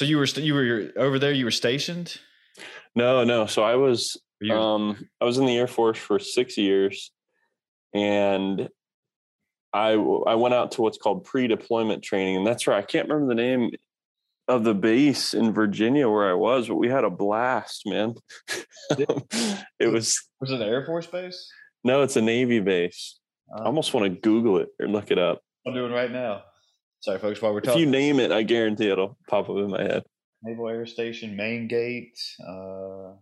So, you were st- you were over there. You were stationed. No, no. So I was um I was in the Air Force for six years, and I I went out to what's called pre-deployment training, and that's right. I can't remember the name of the base in Virginia where I was, but we had a blast, man. it was was it Air Force base? No, it's a Navy base. I almost want to Google it or look it up. I'm doing right now. Sorry, folks. While we're talking, if you name it, I guarantee it'll pop up in my head. Naval Air Station, Main Gate, uh,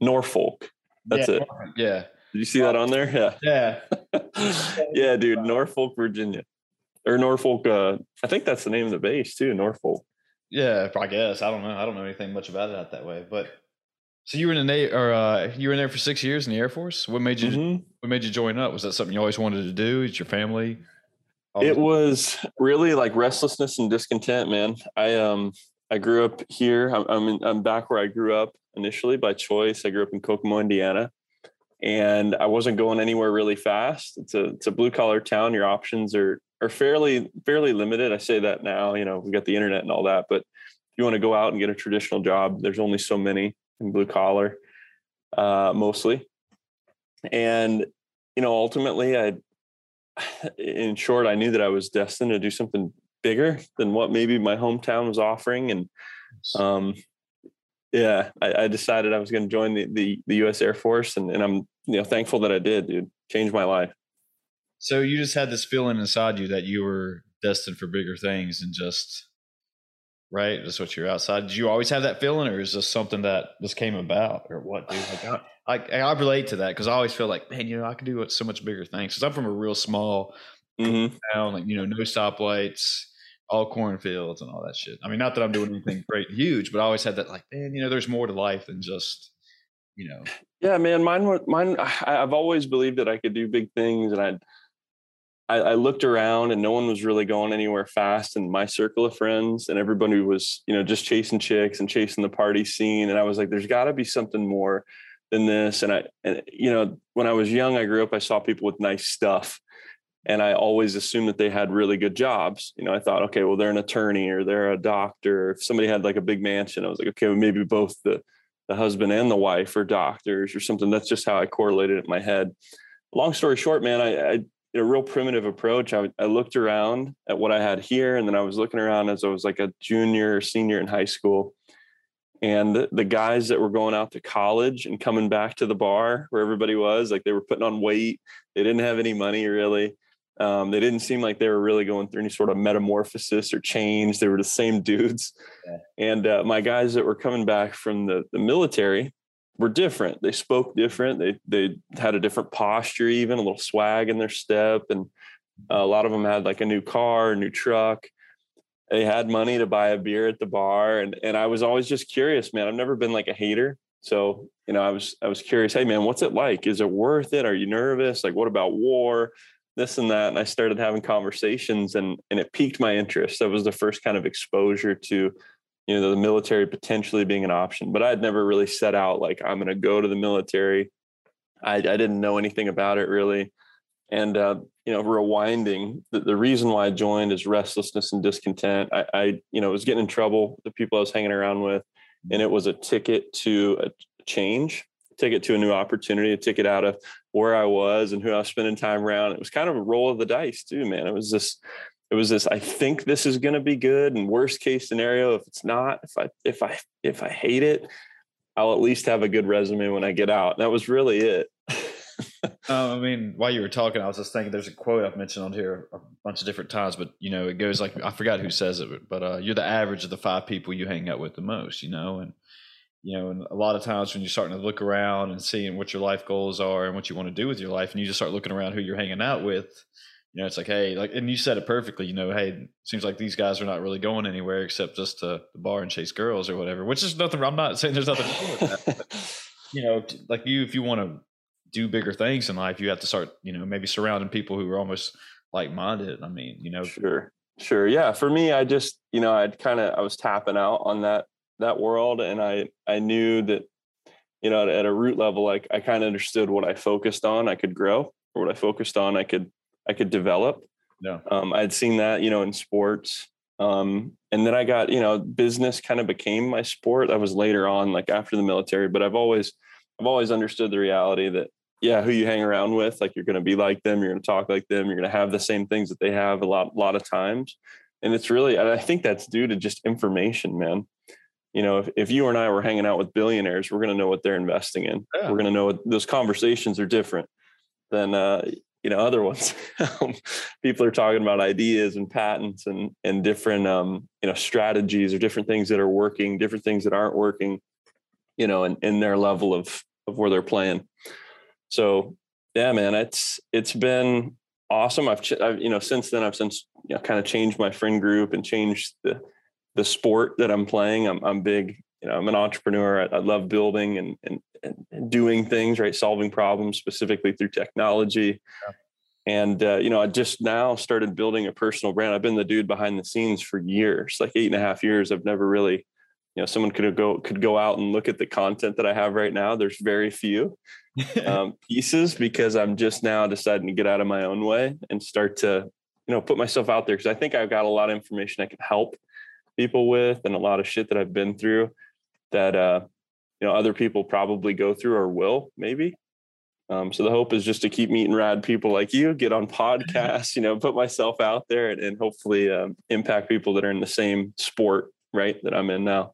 Norfolk. That's yeah, it. Yeah. Did you see that on there? Yeah. Yeah. yeah, dude. Norfolk, Virginia, or Norfolk. Uh, I think that's the name of the base too. Norfolk. Yeah, I guess. I don't know. I don't know anything much about it out that way. But so you were in the Navy, or uh, you were in there for six years in the Air Force. What made you? Mhm. What made you join up? Was that something you always wanted to do? Is your family? Always- It was really like restlessness and discontent, man. I um I grew up here. I'm I'm, in, I'm back where I grew up initially by choice. I grew up in Kokomo, Indiana, and I wasn't going anywhere really fast. It's a it's a blue collar town. Your options are are fairly fairly limited. I say that now. You know, we've got the internet and all that, but if you want to go out and get a traditional job, there's only so many in blue collar, uh, mostly. And you know, ultimately, I in short, I knew that I was destined to do something bigger than what maybe my hometown was offering. And um, yeah, I, I decided I was going to join the, the, the U.S. Air Force, and, and I'm you know thankful that I did, dude. Changed my life. So you just had this feeling inside you that you were destined for bigger things and just right. That's what you're outside. Did you always have that feeling, or is this something that just came about, or what, dude? Like I, I, relate to that because I always feel like, man, you know, I could do so much bigger things. Because I'm from a real small Mm-hmm. town, like you know, no stoplights, all cornfields and all that shit. I mean, not that I'm doing anything great, huge, but I always had that like, man, you know, there's more to life than just, you know, Yeah, man. Mine, mine. I've always believed that I could do big things, and I, I, I looked around, and no one was really going anywhere fast. in my circle of friends, and everybody was, you know, just chasing chicks and chasing the party scene. And I was like, there's got to be something more than this. And I, and you know, when I was young, I grew up. I saw people with nice stuff, and I always assumed that they had really good jobs. You know, I thought, okay, well, they're an attorney or they're a doctor. If somebody had like a big mansion, I was like, okay, well, maybe both the the husband and the wife are doctors or something. That's just how I correlated it in my head. Long story short, man, I, I a real primitive approach. I, I looked around at what I had here, and then I was looking around as I was like a junior or senior in high school. And the, guys that were going out to college and coming back to the bar where everybody was, like they were putting on weight. They didn't have any money really. Um, they didn't seem like they were really going through any sort of metamorphosis or change. They were the same dudes. And uh, my guys that were coming back from the, the military were different. They spoke different. They they had a different posture, even a little swag in their step, and a lot of them had like a new car, a new truck. They had money to buy a beer at the bar, and and I was always just curious, man. I've never been like a hater, so you know, I was I was curious. Hey, man, what's it like? Is it worth it? Are you nervous? Like, what about war? This and that, and I started having conversations, and and it piqued my interest. That was the first kind of exposure to you know the military potentially being an option but i'd never really set out like i'm going to go to the military I, I didn't know anything about it really and uh, you know rewinding the, the reason why i joined is restlessness and discontent. I, I you know was getting in trouble the people i was hanging around with and it was a ticket to a change a ticket to a new opportunity a ticket out of where i was and who i was spending time around. It was kind of a roll of the dice too man. It was just it was this i think this is going to be good and worst case scenario if it's not if i if i if i hate it i'll at least have a good resume when i get out. And that was really it Um, I mean, while you were talking, I was just thinking. There's a quote I've mentioned on here a bunch of different times, but you know, it goes like I forgot who says it, but uh, you're the average of the five people you hang out with the most. You know, and you know, and a lot of times when you're starting to look around and seeing what your life goals are and what you want to do with your life, and you just start looking around who you're hanging out with, you know, it's like, hey, like, and you said it perfectly. You know, hey, seems like these guys are not really going anywhere except just to the bar and chase girls or whatever. Which is nothing. I'm not saying there's nothing wrong with that. But, you know, like you, if you want to do bigger things in life, you have to start, you know, maybe surrounding people who are almost like minded. I mean, you know, sure sure yeah for me i just you know i'd kind of i was tapping out on that that world and i i knew that you know at, at a root level like i kind of understood what i focused on i could grow or what i focused on i could i could develop Yeah. um, i'd seen that you know in sports Um, and then I got, you know, business kind of became my sport. That was later on, like after the military, but I've always, I've always understood the reality that, yeah, who you hang around with, like you're going to be like them, you're going to talk like them, you're going to have the same things that they have a lot, lot of times. And it's really, I think that's due to just information, man. You know, if, if you and I were hanging out with billionaires, we're going to know what they're investing in. Yeah. We're going to know what those conversations are different than, uh, you know other ones people are talking about ideas and patents and and different um you know strategies or different things that are working different things that aren't working you know and in their level of of where they're playing so yeah man it's it's been awesome i've, I've you know since then i've since you know kind of changed my friend group and changed the the sport that i'm playing i'm, I'm big you know i'm an entrepreneur i, I love building and, and and doing things, right? Solving problems specifically through technology. Yeah. And uh, you know, I just now started building a personal brand. I've been the dude behind the scenes for years, like eight and a half years. I've never really, you know, someone could go could go out and look at the content that I have right now. There's very few um, pieces because I'm just now deciding to get out of my own way and start to, you know, put myself out there. Because I think I've got a lot of information I can help people with and a lot of shit that I've been through that uh you know other people probably go through or will maybe. Um, so the hope is just to keep meeting rad people like you get on podcasts you know put myself out there and, and hopefully um, impact people that are in the same sport right that i'm in now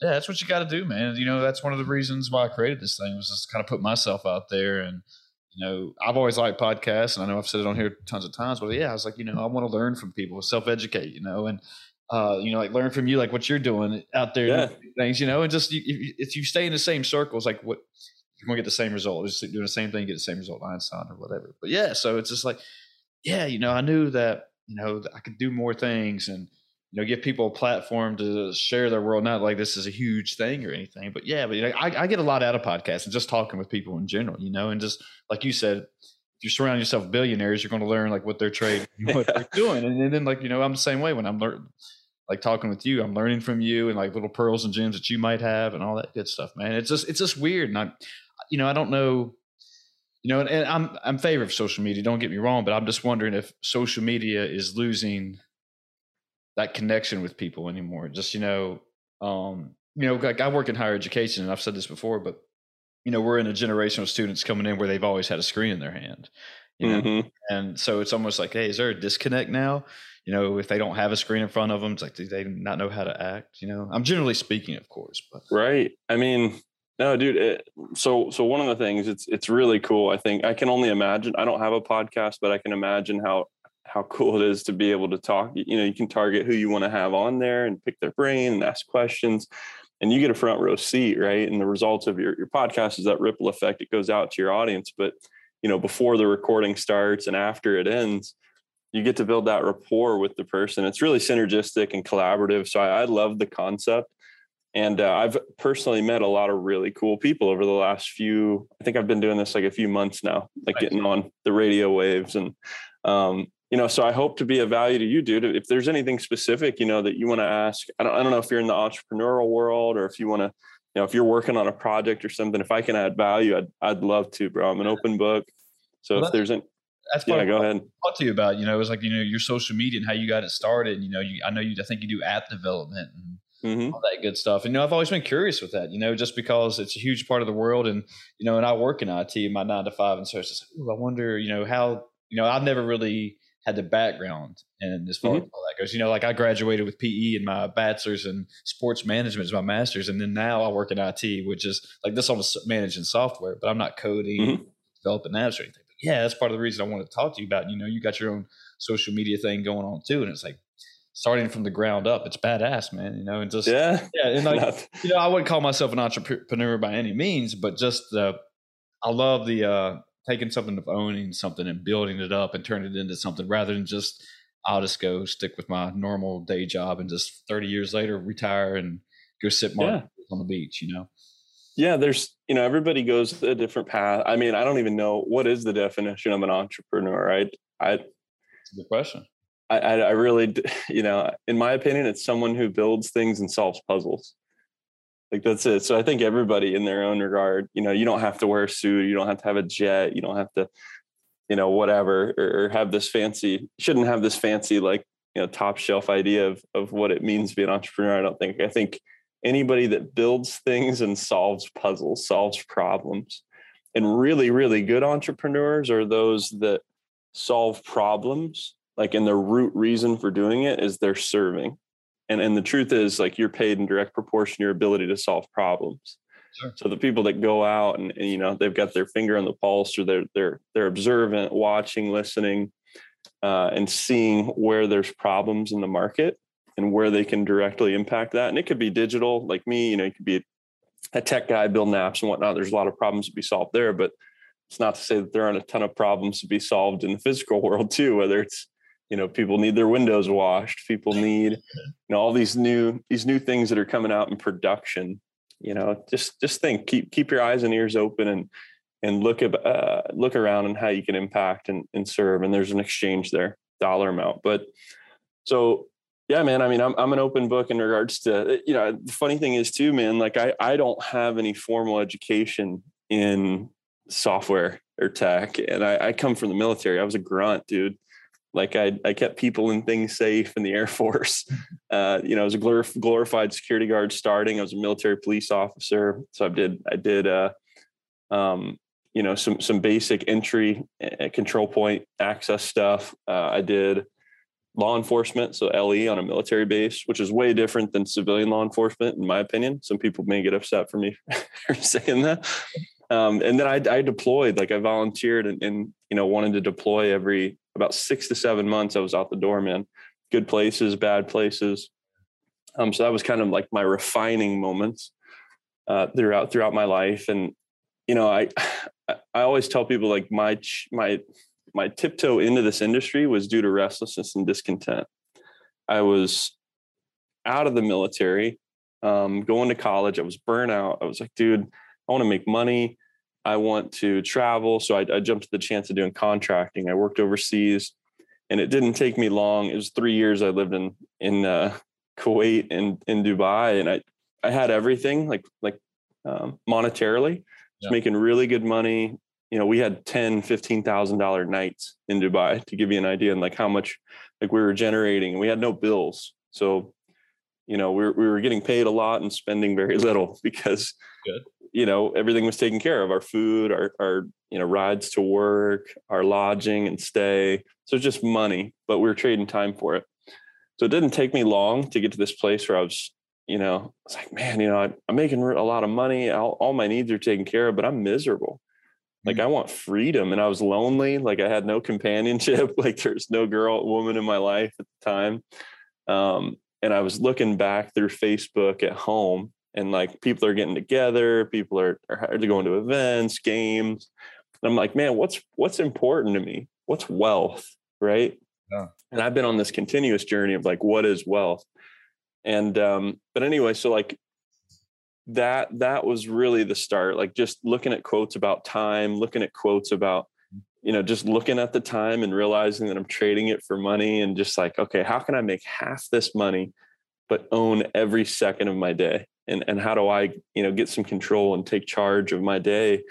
yeah that's what you got to do man you know that's one of the reasons why i created this thing was just kind of put myself out there and you know i've always liked podcasts and i know i've said it on here tons of times but yeah i was like you know i want to learn from people self-educate you know and uh, you know, like learn from you, like what you're doing out there, yeah. things, you know, and just if, if you stay in the same circles, like what you're gonna get the same result. Just doing the same thing, get the same result, Einstein or whatever. But yeah, so it's just like, yeah, you know, I knew that you know I could do more things and you know give people a platform to share their world. Not like this is a huge thing or anything, but yeah, but you know, I, I get a lot out of podcasts and just talking with people in general, you know, and just like you said, if you surround yourself with billionaires, you're going to learn like what they're trading, what they're doing, and, and, then like you know, I'm the same way when I'm learning like talking with you. I'm learning from you and like little pearls and gems that you might have and all that good stuff, man. It's just it's just weird. And I you know, I don't know, you know, and, and I'm I'm favor of social media, don't get me wrong, but I'm just wondering if social media is losing that connection with people anymore. Just, you know, um, you know, like I work in higher education and I've said this before, but you know, we're in a generation of students coming in where they've always had a screen in their hand. You know? Mm-hmm. And so it's almost like, hey, is there a disconnect now? you know, if they don't have a screen in front of them, it's like, do they not know how to act? You know, I'm generally speaking, of course, but right. I mean, no, dude. It, so, so one of the things it's it's really cool. I think I can only imagine. I don't have a podcast, but I can imagine how how cool it is to be able to talk. You know, you can target who you want to have on there and pick their brain and ask questions, and you get a front row seat, right? And the results of your your podcast is that ripple effect. It goes out to your audience, but you know, before the recording starts and after it ends you get to build that rapport with the person. It's really synergistic and collaborative. So I, I love the concept. And uh, I've personally met a lot of really cool people over the last few. I think I've been doing this like a few months now, like getting on the radio waves. And, um, you know, so I hope to be of value to you, dude. If there's anything specific, you know, that you want to ask, I don't, I don't know if you're in the entrepreneurial world or if you want to, you know, if you're working on a project or something, if I can add value, I'd, I'd love to, bro. I'm an open book. So well, if there's an, that's yeah, go ahead. Talk to you about, you know, it was like, you know, your social media and how you got it started. You know, you, I know you, I think you do app development and mm-hmm. all that good stuff. And, you know, I've always been curious with that, you know, just because it's a huge part of the world and, you know, and I work in IT in my nine to five. And so it's just, I wonder, you know, how, you know, I've never really had the background and as far mm-hmm. as all that goes, you know, like I graduated with PE and my bachelor's and sports management is my master's. And then now I work in IT, which is like this almost managing software, but I'm not coding, mm-hmm. developing apps or anything But yeah, that's part of the reason I wanted to talk to you about. You know, you got your own social media thing going on too, and it's like starting from the ground up. It's badass, man. You know, and just yeah, yeah, and like you know, I wouldn't call myself an entrepreneur by any means, but just uh, I love the uh, taking something of owning something and building it up and turning it into something rather than just I'll just go stick with my normal day job and just 30 years later retire and go sit yeah. on the beach, you know? yeah there's you know everybody goes a different path i mean i don't even know what is the definition of an entrepreneur right i a good question I, I, I really you know in my opinion it's someone who builds things and solves puzzles like that's it so i think everybody in their own regard you know you don't have to wear a suit you don't have to have a jet you don't have to you know whatever or, have this fancy shouldn't have this fancy like you know top shelf idea of of what it means to be an entrepreneur. I don't think. I think anybody that builds things and solves puzzles, solves problems, and really really good entrepreneurs are those that solve problems like and the root reason for doing it is they're serving and and the truth is like you're paid in direct proportion to your ability to solve problems. Sure. so the people that go out and, and, you know they've got their finger on the pulse or they're they're they're observant watching listening uh, and seeing where there's problems in the market and where they can directly impact that. And it could be digital like me you know it could be a tech guy building apps and whatnot. There's a lot of problems to be solved there but it's not to say that there aren't a ton of problems to be solved in the physical world too whether it's you know people need their windows washed people need you know all these new these new things that are coming out in production. You know just just think keep keep your eyes and ears open and and look at uh, look around and how you can impact and, and serve and there's an exchange there dollar amount. But so yeah man i mean I'm, I'm an open book in regards to you know the funny thing is too man like i i don't have any formal education in software or tech and I, I come from the military. I was a grunt dude like I, I kept people and things safe in the Air Force. Uh, you know, I was a glorif- glorified security guard starting. I was a military police officer, so I did I did uh, um, you know some some basic entry uh, control point access stuff. Uh, I did law enforcement, so LE on a military base, which is way different than civilian law enforcement, in my opinion. Some people may get upset for me for saying that. Um, and then I, I, deployed, like I volunteered and, and, you know wanted to deploy every about six to seven months, I was out the door, man. Good places, bad places. Um, so that was kind of like my refining moments uh, throughout throughout my life. And you know, I I always tell people like my my my tiptoe into this industry was due to restlessness and discontent. I was out of the military, um, going to college. I was burnout. I was like, dude, I want to make money. I want to travel. So I, I jumped at the chance of doing contracting. I worked overseas and it didn't take me long. It was three years I lived in, in uh, Kuwait and in Dubai. And I, I had everything like, like um, monetarily, yeah. making really good money. You know, we had 10, $15,000 nights in Dubai to give you an idea and like how much like we were generating and we had no bills. So, you know, we were, we were getting paid a lot and spending very little because Good you know everything was taken care of our food our, our you know rides to work our lodging and stay. So just money but we were trading time for it. So it didn't take me long to get to this place where i was you know i was like man you know I, am making a lot of money. All, all my needs are taken care of but i'm miserable. Like i want freedom. And i was lonely. Like i had no companionship. Like there's no girl woman in my life at the time. Um, and i was looking back through facebook at home and like people are getting together people are, are going to events games. And i'm like man what's what's important to me? What's wealth? Right? Yeah. and i've been on this continuous journey of like what is wealth? And um but anyway so like that that was really the start like just looking at quotes about time looking at quotes about you know just looking at the time and realizing that i'm trading it for money and just like okay how can i make half this money but own every second of my day and and how do i you know get some control and take charge of my day?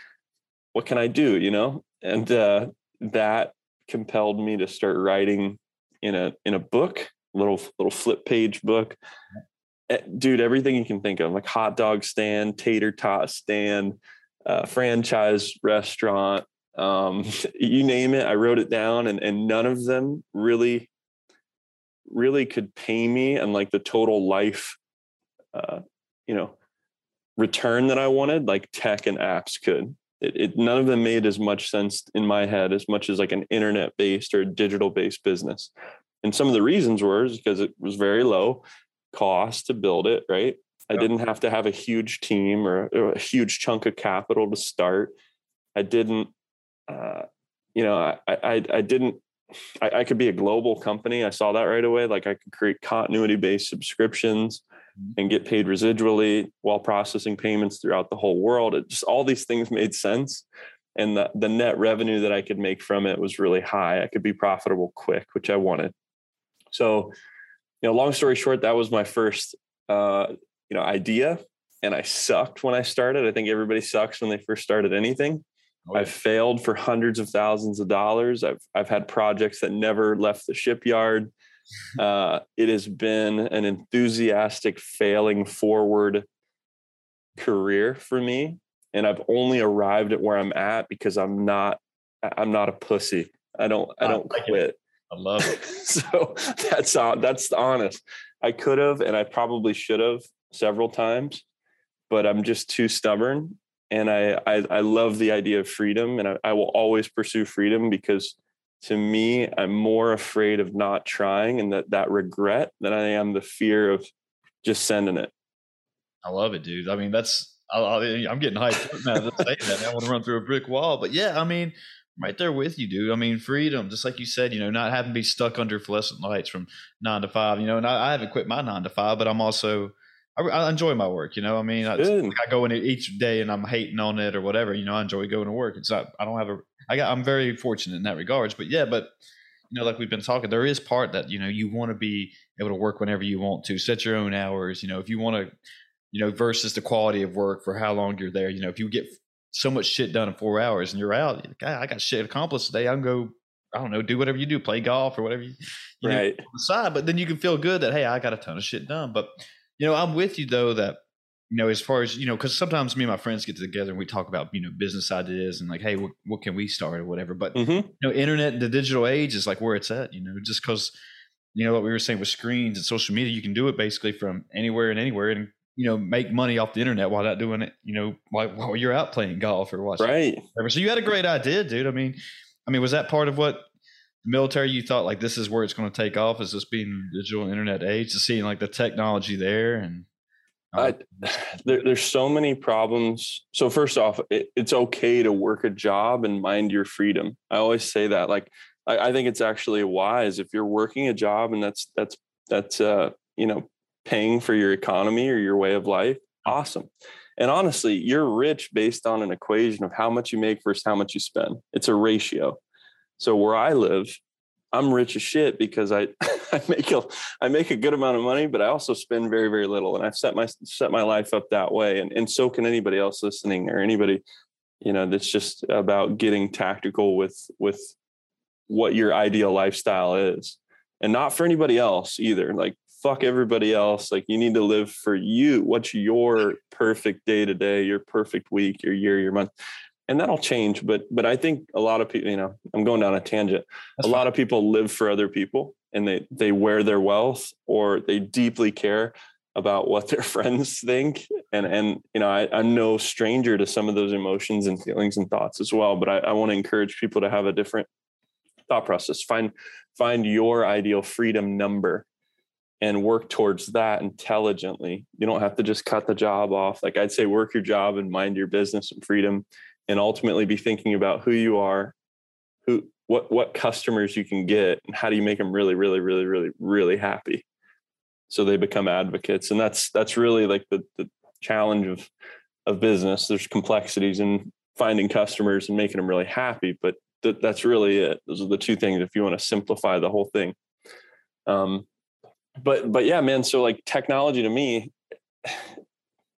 What can i do you know? And uh, that compelled me to start writing in a in a book little little flip page book. Eh, dude everything you can think of like hot dog stand tater tot stand uh, franchise restaurant um, you name it i wrote it down and and none of them really really could pay me and like the total life uh, you know return that I wanted, like tech and apps could. It, it, none of them made as much sense in my head as much as like an internet based or digital based business. And some of the reasons were is because it was very low cost to build it, right? I didn't have to have a huge team or, or, a huge chunk of capital to start. I didn't, uh, you know, I, I, I didn't, I, I could be a global company. I saw that right away. Like I could create continuity based subscriptions. Mm-hmm. and get paid residually while processing payments throughout the whole world. It just all these things made sense. And the, the net revenue that I could make from it was really high. I could be profitable quick, which I wanted. So, you know, long story short, that was my first uh, you know, idea. And I sucked when I started. I think everybody sucks when they first started anything. Oh. I've failed for hundreds of thousands of dollars. I've I've had projects that never left the shipyard. Uh, it has been an enthusiastic failing forward career for me and i've only arrived at where i'm at because i'm not i'm not a pussy. I don't i don't I quit. I love it. So that's that's honest. I could have and i probably should have several times but i'm just too stubborn and I, I, I love the idea of freedom and I, I will always pursue freedom because to me i'm more afraid of not trying and that that regret than i am the fear of just sending it. I love it dude. I mean that's I, am getting hyped now just saying that. I want to run through a brick wall but yeah i mean right there with you dude. I mean freedom just like you said you know not having to be stuck under fluorescent lights from nine to five you know and I, I haven't quit my nine to five but i'm also I, I enjoy my work. You know, I mean, I, I, go in each day and I'm hating on it or whatever. You know, I enjoy going to work. It's not. I don't have a. I got. I'm very fortunate in that regards. But yeah, but you know, like we've been talking, there is part that you know you want to be able to work whenever you want to, set your own hours. You know, if you want to, you know, versus the quality of work for how long you're there. You know, if you get so much shit done in four hours and you're out, God, ah, I got shit accomplished today. I can go I don't know, do whatever you do, play golf or whatever you, you right. know, on the side. But then you can feel good that hey, I got a ton of shit done. But you know, I'm with you though that you know, as far as you know, because sometimes me and my friends get together and we talk about you know business ideas and like, hey, what, what can we start or whatever. But mm-hmm. you know, internet, and the digital age is like where it's at. You know, just because you know what we were saying with screens and social media, you can do it basically from anywhere and anywhere, and you know, make money off the internet while not doing it. You know, while, while you're out playing golf or watching. Right. Whatever. So you had a great idea, dude. I mean, I mean, was that part of what military you thought like this is where it's going to take off is this being digital internet age to seeing like the technology there and uh, I, there, there's so many problems. So first off it, it's okay to work a job and mind your freedom. I always say that like I, I, think it's actually wise. If you're working a job and that's that's that's uh you know paying for your economy or your way of life awesome. And honestly you're rich based on an equation of how much you make versus how much you spend. It's a ratio so where I live, I'm rich as shit because I I make a I make a good amount of money, but I also spend very very little, and I've set my set my life up that way, and and so can anybody else listening or anybody, you know, that's just about getting tactical with with what your ideal lifestyle is, and not for anybody else either. Like fuck everybody else. Like you need to live for you. What's your perfect day to day, your perfect week, your year, your month and that'll change but but i think a lot of people you know i'm going down a tangent. That's a fine. lot of people live for other people and they they wear their wealth or they deeply care about what their friends think and and you know I, i'm no stranger to some of those emotions and feelings and thoughts as well but i, I want to encourage people to have a different thought process. Find find your ideal freedom number and work towards that intelligently. You don't have to just cut the job off. Like i'd say work your job and mind your business and freedom and ultimately be thinking about who you are, who what what customers you can get and how do you make them really really really really really happy? So they become advocates and that's that's really like the the challenge of of business. There's complexities in finding customers and making them really happy but th- that's really it. Those are the two things if you want to simplify the whole thing. Um but but yeah man so like technology to me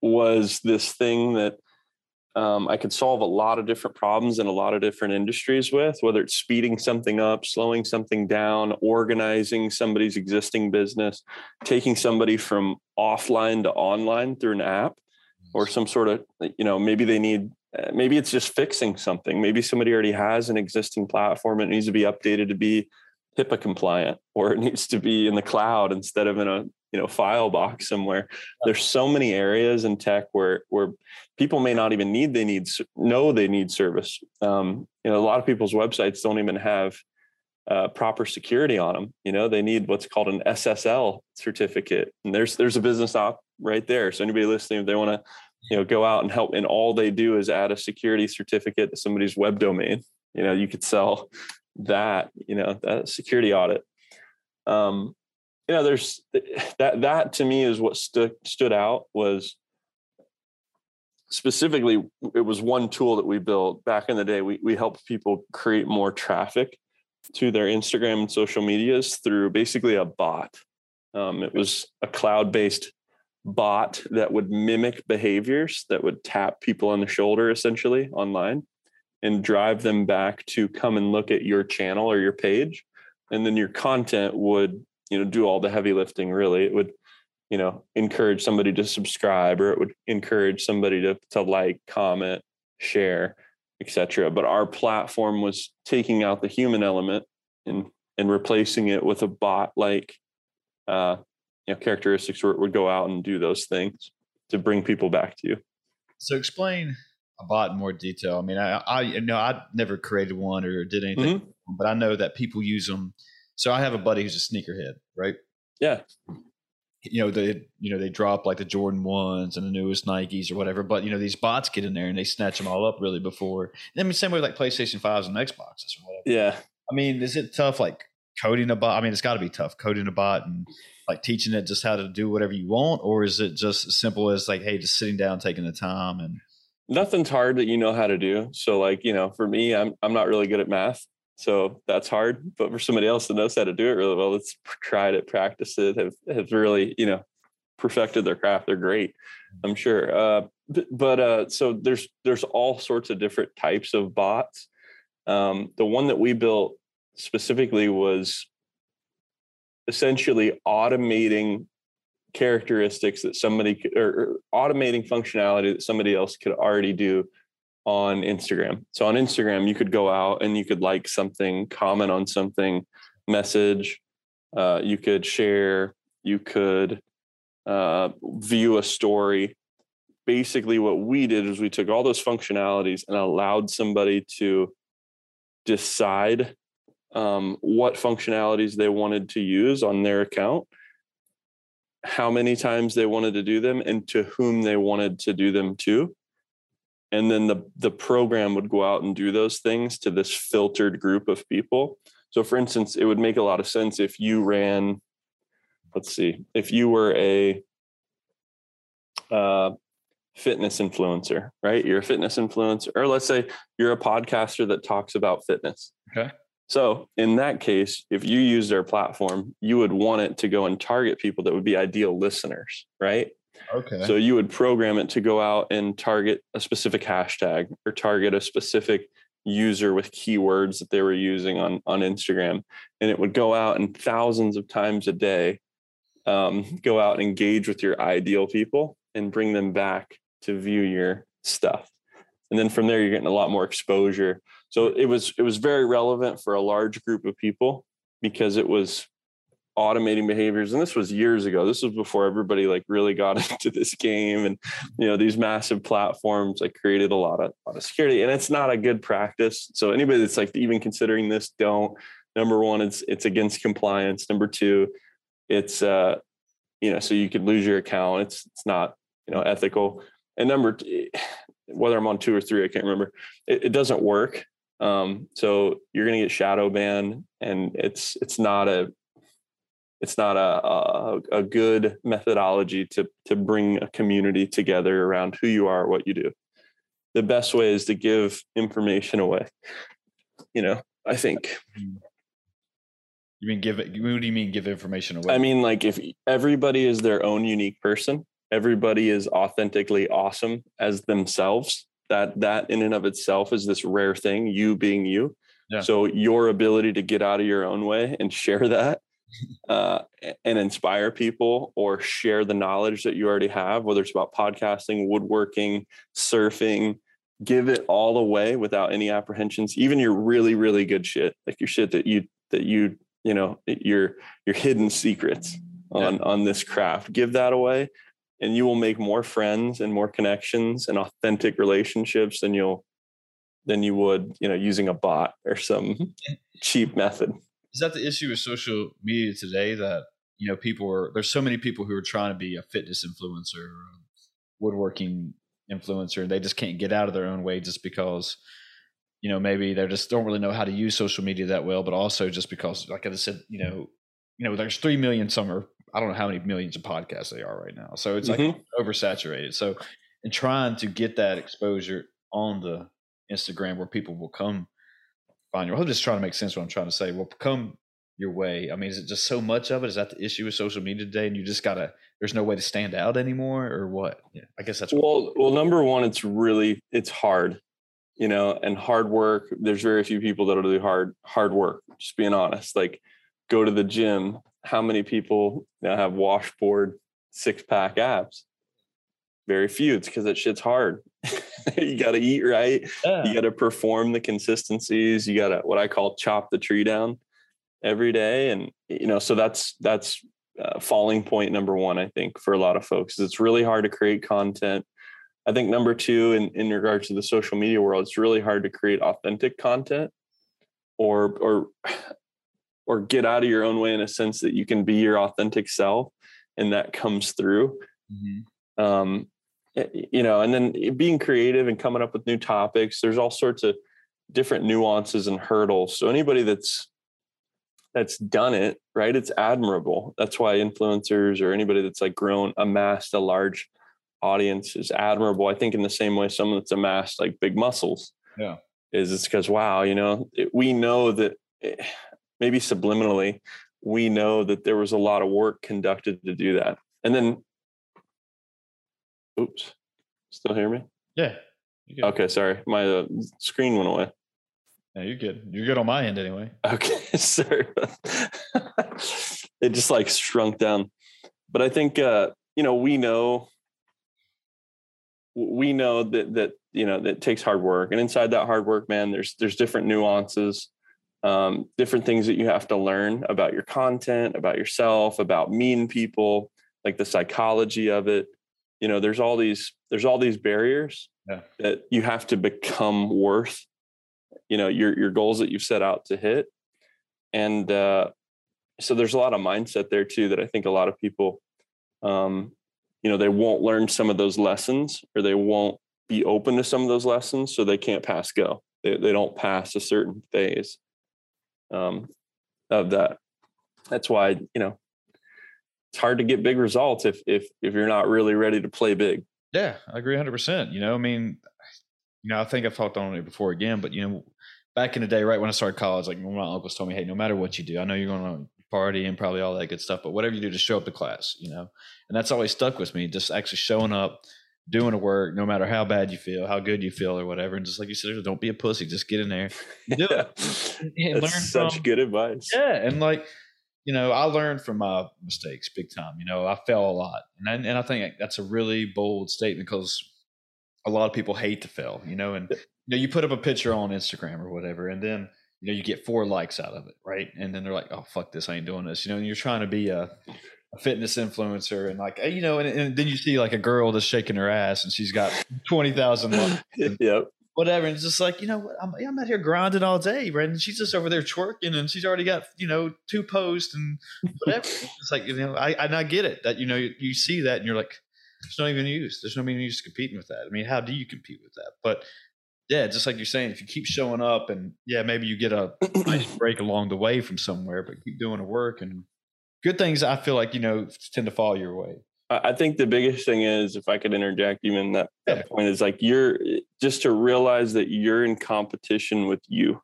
was this thing that um, I could solve a lot of different problems in a lot of different industries with, whether it's speeding something up, slowing something down, organizing somebody's existing business, taking somebody from offline to online through an app or some sort of, you know, maybe they need, uh, maybe it's just fixing something. Maybe somebody already has an existing platform. It needs to be updated to be HIPAA compliant, or it needs to be in the cloud instead of in a you know file box somewhere. There's so many areas in tech where where people may not even need they need know they need service. Um, you know a lot of people's websites don't even have uh, proper security on them you know? They need what's called an ssl certificate and there's there's a business op right there. So anybody listening if they want to you know go out and help and all they do is add a security certificate to somebody's web domain you know you could sell that you know that security audit. Um, you know there's that that to me is what stood stood out was specifically it was one tool that we built back in the day. We, we helped people create more traffic to their instagram and social medias through basically a bot. Um, it was a cloud-based bot that would mimic behaviors that would tap people on the shoulder essentially online and drive them back to come and look at your channel or your page. And then your content would you know do all the heavy lifting really. It would you know encourage somebody to subscribe or it would encourage somebody to to like comment share etc but our platform was taking out the human element and and replacing it with a bot like uh you know characteristics where it would go out and do those things to bring people back to you. So explain a bot in more detail i mean i i you know i never created one or did anything mm-hmm. but i know that people use them so i have a buddy who's a sneakerhead right yeah you know they you know they drop like the Jordan ones and the newest Nikes or whatever, but you know these bots get in there and they snatch them all up really before. I mean, same way like PlayStation fives and Xboxes or whatever. Yeah. I mean, is it tough like coding a bot? I mean, it's got to be tough coding a bot and like teaching it just how to do whatever you want, or is it just as simple as like, hey, just sitting down, taking the time and nothing's hard that you know how to do. So like, you know, for me, I'm I'm not really good at math. So that's hard. But for somebody else that knows how to do it really well, that's tried it, practiced it, have have really, you know, perfected their craft. They're great, I'm sure. Uh, but uh, so there's there's all sorts of different types of bots. Um, the one that we built specifically was essentially automating characteristics that somebody could, or, automating functionality that somebody else could already do on Instagram. So on Instagram, you could go out and you could like something, comment on something, message, uh, you could share, you could uh, view a story. Basically, what we did is we took all those functionalities and allowed somebody to decide um, what functionalities they wanted to use on their account, how many times they wanted to do them, and to whom they wanted to do them to. And then the the program would go out and do those things to this filtered group of people. So for instance it would make a lot of sense if you ran let's see if you were a uh, fitness influencer right? You're a fitness influencer or let's say you're a podcaster that talks about fitness. Okay so in that case if you use their platform you would want it to go and target people that would be ideal listeners right Okay. So you would program it to go out and target a specific hashtag or target a specific user with keywords that they were using on on Instagram, and it would go out and thousands of times a day, um, go out and engage with your ideal people and bring them back to view your stuff. And then from there, you're getting a lot more exposure. So it was it was very relevant for a large group of people because it was automating behaviors and this was years ago. This was before everybody like really got into this game and you know these massive platforms like created a lot of, a lot of security and it's not a good practice. So anybody that's like even considering this don't number one it's it's against compliance. Number two it's uh you know so you could lose your account. It's it's not you know ethical. And number two, whether i'm on two or three i can't remember. It, it doesn't work um so you're going to get shadow banned and it's it's not a it's not a, a, a good methodology to to bring a community together around who you are, what you do. The best way is to give information away. You know, I think. You mean give it? What do you mean give information away? I mean, like if everybody is their own unique person, everybody is authentically awesome as themselves. That that in and of itself is this rare thing. You being you. Yeah. So your ability to get out of your own way and share that uh, and inspire people or share the knowledge that you already have, whether it's about podcasting, woodworking, surfing, give it all away without any apprehensions, even your really, really good shit, like your shit that you, that you, you know, your, your hidden secrets on, yeah. on this craft, give that away and you will make more friends and more connections and authentic relationships than you'll, than you would, you know, using a bot or some mm-hmm. cheap method. Is that the issue with social media today that you know people are there's so many people who are trying to be a fitness influencer or woodworking influencer and they just can't get out of their own way just because you know maybe they just don't really know how to use social media that well but also just because like i said you know you know there's 3 million summer i don't know how many millions of podcasts they are right now so it's like mm-hmm. oversaturated so in trying to get that exposure on the instagram where people will come find your. I'm just trying to make sense of what I'm trying to say. Well, come your way. I mean, is it just so much of it? Is that the issue with social media today? And you just gotta. There's no way to stand out anymore, or what? Yeah, I guess that's. Well, well, number one, it's really it's hard, you know, and hard work. There's very few people that'll do hard hard work. Just being honest, like go to the gym, how many people now have washboard six pack abs? Very few. It's because that shit's hard. you got to eat right. Yeah. You got to perform the consistencies. You got to what I call chop the tree down every day, and you know, so that's that's uh, falling point number one. I think for a lot of folks, it's really hard to create content. I think number two, in in regards to the social media world, it's really hard to create authentic content, or or or get out of your own way in a sense that you can be your authentic self, and that comes through. Mhm. Um, eh, you know, and then being creative and coming up with new topics. There's all sorts of different nuances and hurdles. So anybody that's that's done it, right? It's admirable. That's why influencers or anybody that's like grown, amassed a large audience is admirable. I think in the same way someone that's amassed like big muscles. Yeah. Is it's because wow, you know, it, we know that it, maybe subliminally, we know that there was a lot of work conducted to do that. And then oops. Still hear me? Yeah. Okay, sorry. My uh, screen went away. Yeah, you're good. You're good on my end anyway. Okay, sorry. it just like shrunk down. But I think uh, you know, we know we know that that you know that takes hard work. And inside that hard work, man, there's there's different nuances, um, different things that you have to learn about your content, about yourself, about mean people, like the psychology of it. You know, there's all these there's all these barriers Yeah. that you have to become worth you know your your goals that you've set out to hit and uh so there's a lot of mindset there too that i think a lot of people um you know they won't learn some of those lessons or they won't be open to some of those lessons so they can't pass go they, they don't pass a certain phase um of that that's why you know it's hard to get big results if if if you're not really ready to play big Yeah, I agree 100%. You know, I mean, you know, I think I've talked on it before again, but, you know, back in the day, right when I started college, like my uncles told me, hey, no matter what you do, I know you're going to party and probably all that good stuff, but whatever you do, just show up to class, you know? And that's always stuck with me, just actually showing up, doing the work, no matter how bad you feel, how good you feel, or whatever. And just like you said, don't be a pussy, just get in there. Do it. And That's such from- good advice Yeah, and like you know, I learned from my mistakes big time. You know, I fell a lot, and I, and I think that's a really bold statement because a lot of people hate to fail. You know, and you know, you put up a picture on Instagram or whatever, and then you know you get four likes out of it, right? And then they're like, "Oh fuck this, I ain't doing this." You know, and you're trying to be a, a fitness influencer, and like you know, and, and then you see like a girl that's shaking her ass, and she's got twenty thousand likes yep whatever. And it's just like, you know, what? I'm, I'm out here grinding all day, right? And she's just over there twerking and she's already got, you know, two posts and whatever. it's like, you know, I, and I get it that, you know, you, you see that and you're like, there's not even use. There's no even use competing with that. I mean, how do you compete with that? But yeah, just like you're saying, if you keep showing up and yeah, maybe you get a nice break along the way from somewhere, but keep doing the work and good things, I feel like, you know, tend to fall your way. I think the biggest thing is, if I could interject even that, Yeah. point is like you're just to realize that you're in competition with you.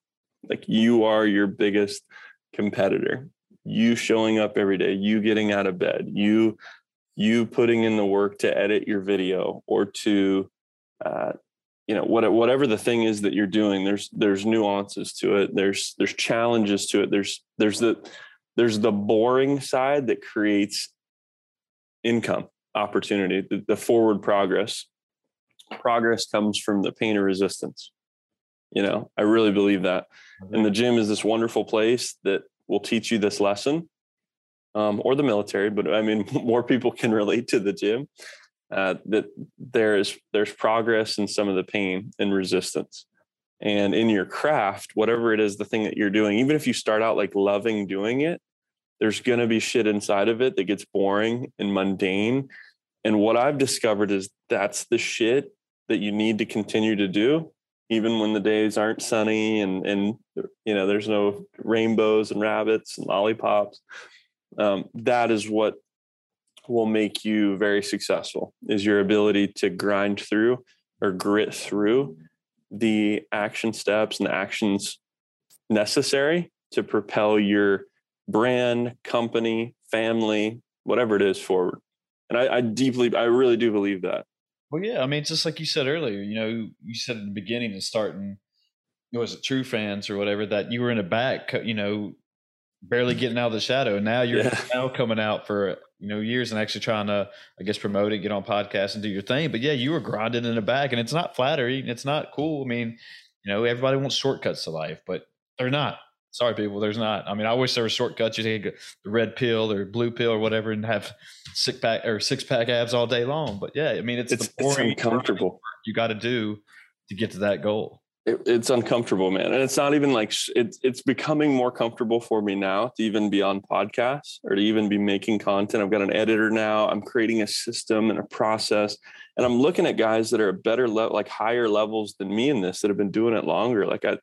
Like you are your biggest competitor. You showing up every day, you getting out of bed, you you putting in the work to edit your video or to uh, you know what, whatever the thing is that you're doing there's there's nuances to it there's there's challenges to it there's there's the there's the boring side that creates income opportunity, the, the forward progress. Progress comes from the pain of resistance. You know, I really believe that. And the gym is this wonderful place that will teach you this lesson, um, or the military, but I mean, more people can relate to the gym. Uh, that there is there's progress in some of the pain and resistance, and in your craft, whatever it is, the thing that you're doing, even if you start out like loving doing it, there's going to be shit inside of it that gets boring and mundane. And what I've discovered is that's the shit that you need to continue to do, even when the days aren't sunny and and you know there's no rainbows and rabbits and lollipops. Um, that is what will make you very successful is your ability to grind through or grit through the action steps and actions necessary to propel your brand, company, family, whatever it is forward. And I, I deeply, I really do believe that. Well, yeah. I mean, just like you said earlier, you know, you said at the beginning and starting, was it True Fans or whatever, that you were in the back, you know, barely getting out of the shadow. And now you're Yeah. now coming out for you know years and actually trying to, I guess, promote it, get on podcasts, and do your thing. But yeah, you were grinding in the back, and it's not flattering. It's not cool. I mean, you know, everybody wants shortcuts to life, but they're not. Sorry, people, there's not. I mean, I wish there were shortcuts. You take the red pill or blue pill or whatever, and have six pack or six pack abs all day long. But yeah, I mean, it's, It's, the it's boring uncomfortable. you got to do to get to that goal. It, it's uncomfortable, man. And it's not even like sh- it's it's becoming more comfortable for me now to even be on podcasts or to even be making content. I've got an editor now. I'm creating a system and a process, and I'm looking at guys that are better level, like higher levels than me in this that have been doing it longer. Like I,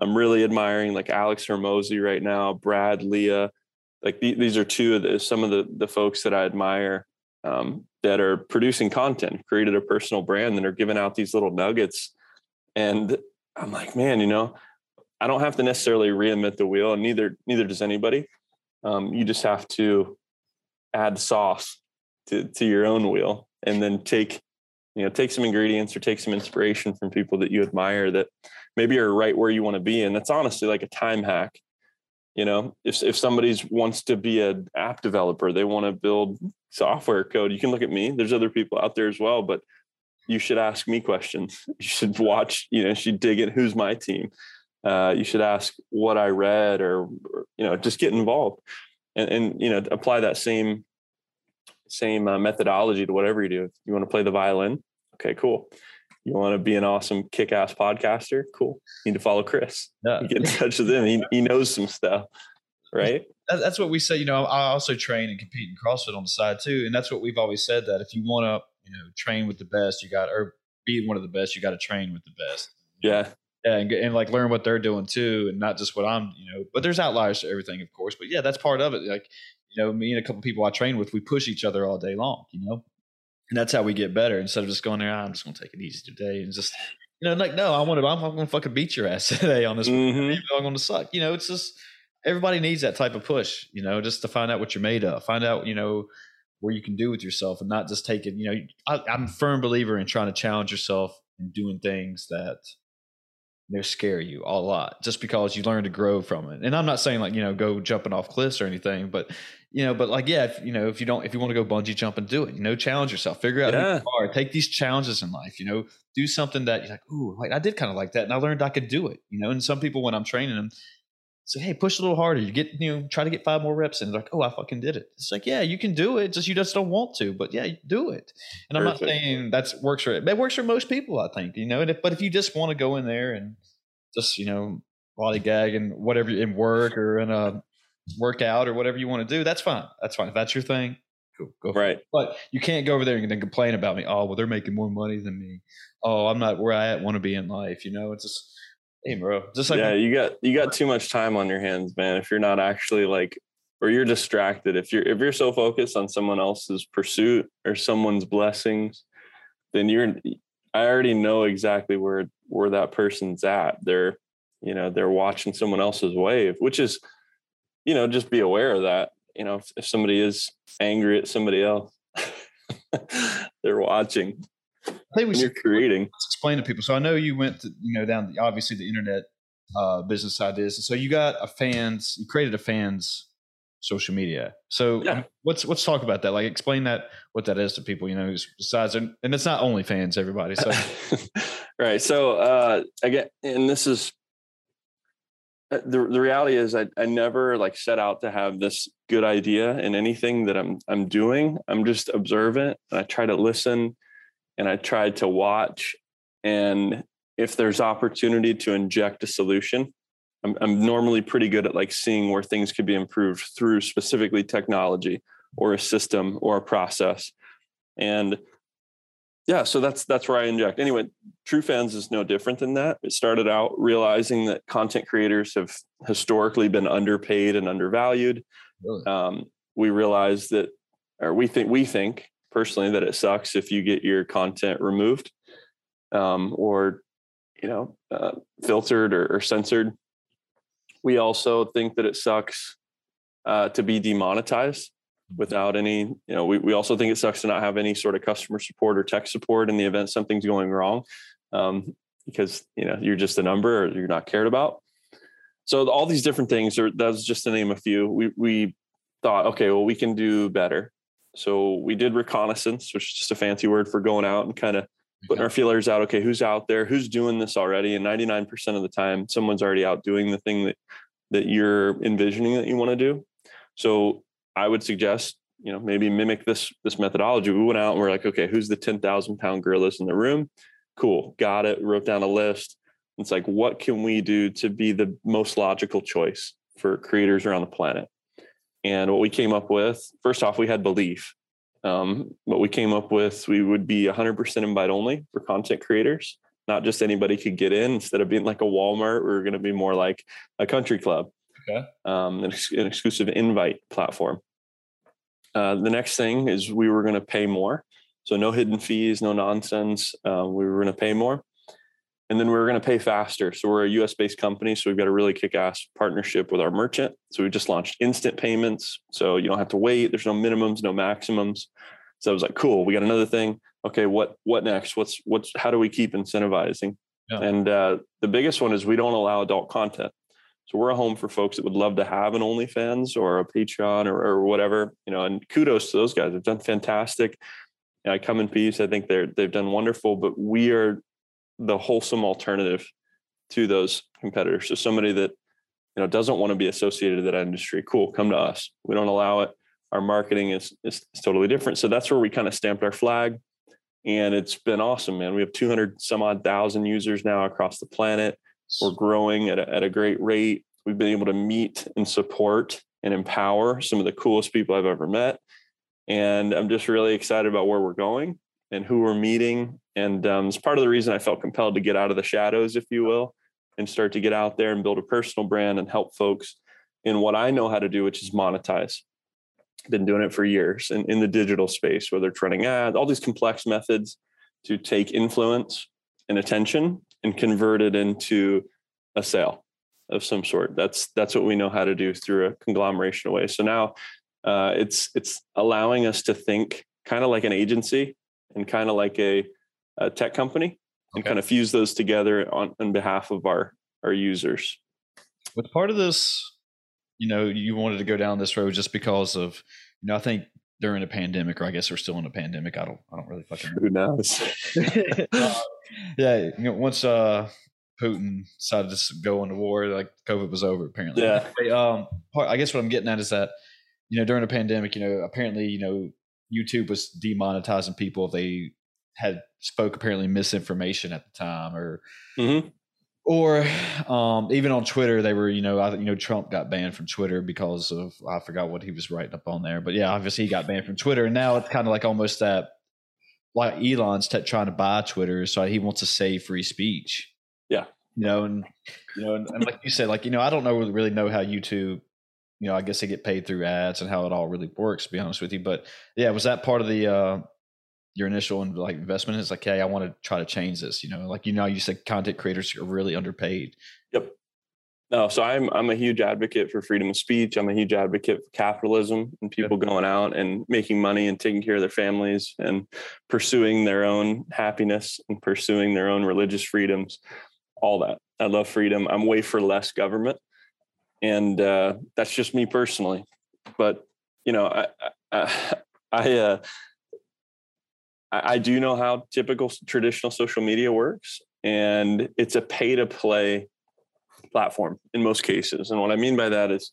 I'm really admiring like Alex Hormozi right now, Brad Lea. Like the, these are two of the some of the the folks that I admire um, that are producing content, created a personal brand, and are giving out these little nuggets. And I'm like, man, you know, I don't have to necessarily reinvent the wheel, and neither neither does anybody. Um, you just have to add sauce to to your own wheel, and then take you know take some ingredients or take some inspiration from people that you admire that maybe are right where you want to be. And that's honestly like a time hack. You know, if if somebody wants to be an app developer, they want to build software code. You can look at me. There's other people out there as well, but you should ask me questions. You should watch, you know, you should dig in who's my team. Uh, you should ask what I read or, or, you know, just get involved and, and, you know, apply that same, same uh, methodology to whatever you do. If you want to play the violin. Okay, cool. You want to be an awesome kick-ass podcaster? Cool. You need to follow Chris. Yeah. Get in touch with him. He, he knows some stuff, right? that's what we say. You know, I also train and compete in CrossFit on the side too, and that's what we've always said that if you want to, you know, train with the best, you got or be one of the best, you got to train with the best. Yeah. Yeah, and, and like learn what they're doing too, and not just what I'm, you know. But there's outliers to everything, of course. But yeah, that's part of it. Like, you know, me and a couple people I train with, we push each other all day long. You know, and that's how we get better. Instead of just going there, "Ah, I'm just going to take it easy today, and just, you know, like no, I want to, I'm, I'm going to fucking beat your ass today on this. Mhm. Even I'm going to suck. You know, it's just everybody needs that type of push. You know, just to find out what you're made of, find out, you know, where you can do with yourself, and not just take it. You know, I, I'm a firm believer in trying to challenge yourself and doing things that they scare you a lot just because you learn to grow from it. And I'm not saying like, you know, go jumping off cliffs or anything, but you know, but like, yeah, if, you know, if you don't, if you want to go bungee jump and do it, you know, challenge yourself, figure out Yeah. who you are, take these challenges in life, you know, do something that you're like, ooh, like I did kind of like that. And I learned I could do it, you know, and some people, when I'm training them, say, Hey, push a little harder. You get, you know, try to get five more reps in. They're like, Oh, I fucking did it. It's like, yeah, you can do it. Just, you just don't want to, but yeah, do it. And I'm not saying that's works for it. It works for most people, I think, you know, and if, but if you just want to go in there and just, you know, lollygag and whatever in work or in a workout or whatever you want to do, that's fine. That's fine. If that's your thing, cool. Go for it. Right. But you can't go over there and then complain about me. Oh, well, they're making more money than me. Oh, I'm not where I want to be in life. You know, it's just, hey, bro, just like yeah, you got you got too much time on your hands, man. If you're not actually like or you're distracted, if you're if you're so focused on someone else's pursuit or someone's blessings, then you're I already know exactly where where that person's at. They're, you know, they're watching someone else's wave, which is, you know, just be aware of that. You know, if, if somebody is angry at somebody else, they're watching I think we should creating. explain to people. So I know you went, to, you know, down the, obviously the internet uh, business ideas. So you got a fans, you created a fans social media. So Yeah. let's let's talk about that. Like explain that what that is to people. You know, besides and and it's not only fans, everybody. So right. So uh, again, and this is uh, the the reality is I I never like set out to have this good idea in anything that I'm I'm doing. I'm just observant and I try to listen and I try to watch and if there's opportunity to inject a solution, I'm I'm normally pretty good at like seeing where things could be improved through specifically technology or a system or a process. And yeah, so that's that's where I inject. Anyway, True Fans is no different than that. It started out realizing that content creators have historically been underpaid and undervalued. Really? Um, we realized that, or we think we think personally that it sucks if you get your content removed, um, or you know, uh, filtered or, or censored. We also think that it sucks uh, to be demonetized without any you know we, we also think it sucks to not have any sort of customer support or tech support in the event something's going wrong um, because you know you're just a number or you're not cared about so all these different things are that's just to name a few. We we thought, okay, well, we can do better. So we did reconnaissance, which is just a fancy word for going out and kind of putting our feelers out. Okay, who's out there? Who's doing this already? And 99% of the time, someone's already out doing the thing that that you're envisioning that you want to do. So I would suggest, you know, maybe mimic this this methodology. We went out and we're like, okay, who's the 10,000 pound gorillas in the room? Cool, got it. Wrote down a list. It's like, what can we do to be the most logical choice for creators around the planet? And what we came up with, first off, we had belief. Um, what we came up with, we would be 100% invite only for content creators. Not just anybody could get in. Instead of being like a Walmart, we are going to be more like a country club, okay. um, an, ex- an, exclusive invite platform. Uh, the next thing is we were going to pay more. So no hidden fees, no nonsense. Uh, we were going to pay more and then we are going to pay faster. So we're a US based company. So we've got a really kick ass partnership with our merchant. So we just launched instant payments. So you don't have to wait. There's no minimums, no maximums. So I was like, cool, we got another thing. Okay, what what next? What's what's how do we keep incentivizing? Yeah. And uh, the biggest one is we don't allow adult content. So we're a home for folks that would love to have an OnlyFans or a Patreon or, or whatever, you know. And kudos to those guys; they've done fantastic. I come in peace. I think they're they've done wonderful. But we are the wholesome alternative to those competitors. So somebody that you know doesn't want to be associated with that industry, cool, come to us. We don't allow it. Our marketing is, is, is totally different. So that's where we kind of stamped our flag. And it's been awesome, man. We have 200 some odd thousand users now across the planet. We're growing at a, at a great rate. We've been able to meet and support and empower some of the coolest people I've ever met. And I'm just really excited about where we're going and who we're meeting. And um, it's part of the reason I felt compelled to get out of the shadows, if you will, and start to get out there and build a personal brand and help folks in what I know how to do, which is monetize. Been doing it for years in, in the digital space, whether it's running ads, all these complex methods to take influence and attention and convert it into a sale of some sort. That's that's what we know how to do through a conglomeration of ways. So now uh, it's it's allowing us to think kind of like an agency and kind of like a, a, tech company and okay. kind of fuse those together on, on behalf of our our users. With part of this, you know, you wanted to go down this road just because of, you know, I think during a pandemic, or I guess we're still in a pandemic. I don't, I don't really fucking. Who knows? uh, yeah, you know, once uh, Putin decided to go into war, like COVID was over. Apparently, yeah. um, part, I guess what I'm getting at is that, you know, during a pandemic, you know, apparently, you know, YouTube was demonetizing people if they had spoke apparently misinformation at the time, or mm-hmm. or um, even on Twitter they were you know I, you know Trump got banned from Twitter because of I forgot what he was writing up on there, but yeah, obviously he got banned from Twitter, and now it's kind of like almost that like Elon's t- trying to buy Twitter, so he wants to save free speech. Yeah, you know, and you know, and, and like you said, like you know, I don't know really know how YouTube you know, I guess they get paid through ads and how it all really works. To be honest with you, but yeah, was that part of the uh, your initial like investment? Is like, hey, I want to try to change this. You know, like you know, you said content creators are really underpaid. Yep. No, so I'm I'm a huge advocate for freedom of speech. I'm a huge advocate for capitalism and people going out and making money and taking care of their families and pursuing their own happiness and pursuing their own religious freedoms. All that. I love freedom. I'm way for less government and uh, that's just me personally. But you know, I I I, uh, I do know how typical traditional social media works, and it's a pay to play platform in most cases. And what I mean by that is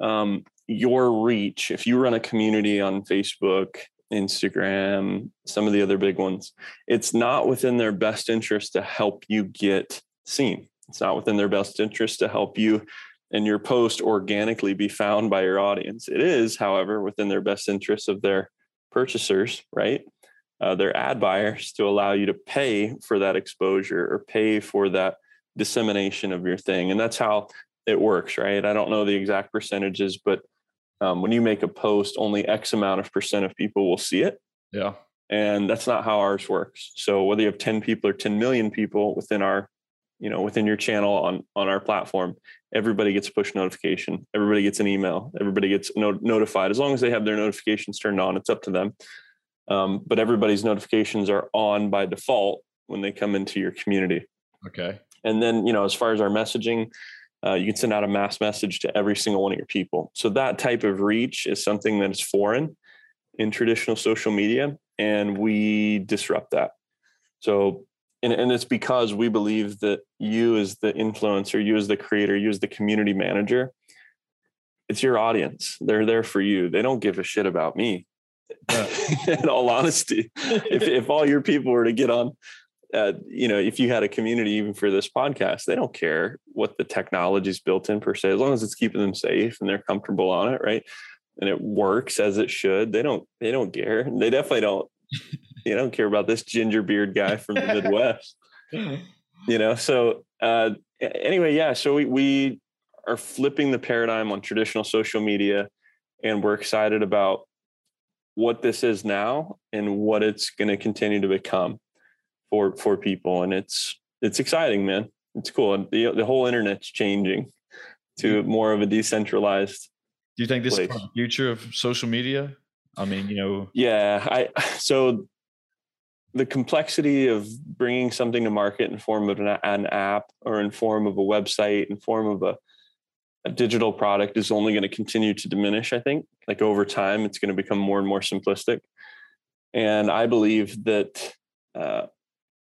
um, your reach. If you run a community on Facebook, Instagram, some of the other big ones, it's not within their best interest to help you get seen. It's not within their best interest to help you and your post organically be found by your audience. It is, however, within their best interests of their purchasers, right? Uh, their ad buyers to allow you to pay for that exposure or pay for that dissemination of your thing. And that's how it works, right? I don't know the exact percentages, but um, when you make a post, only X amount of percent of people will see it. Yeah. And that's not how ours works. So whether you have 10 people or 10 million people within our you know within your channel on on our platform everybody gets a push notification everybody gets an email everybody gets no- notified as long as they have their notifications turned on it's up to them um, but everybody's notifications are on by default when they come into your community okay and then you know as far as our messaging Uh, you can send out a mass message to every single one of your people. So that type of reach is something that is foreign in traditional social media, and we disrupt that. So, and, and it's because we believe that you, as the influencer, you as the creator, you as the community manager, it's your audience. They're there for you. They don't give a shit about me. In all honesty, if, if all your people were to get on uh, you know, if you had a community even for this podcast, they don't care what the technology is built in per se, as long as it's keeping them safe and they're comfortable on it, right? And it works as it should. They don't. They don't care. They definitely don't. They don't care about this ginger beard guy from the Midwest. you know. So uh, anyway, yeah. So we we are flipping the paradigm on traditional social media, and we're excited about what this is now and what it's going to continue to become for for people, and it's it's exciting, man. It's cool, and the the whole internet's changing to more of a decentralized. Do you think this place. is the future of social media? I mean, you know, yeah. I so the complexity of bringing something to market in form of an, an app or in form of a website, in form of a a digital product is only going to continue to diminish. I think, like over time, it's going to become more and more simplistic. And I believe that uh,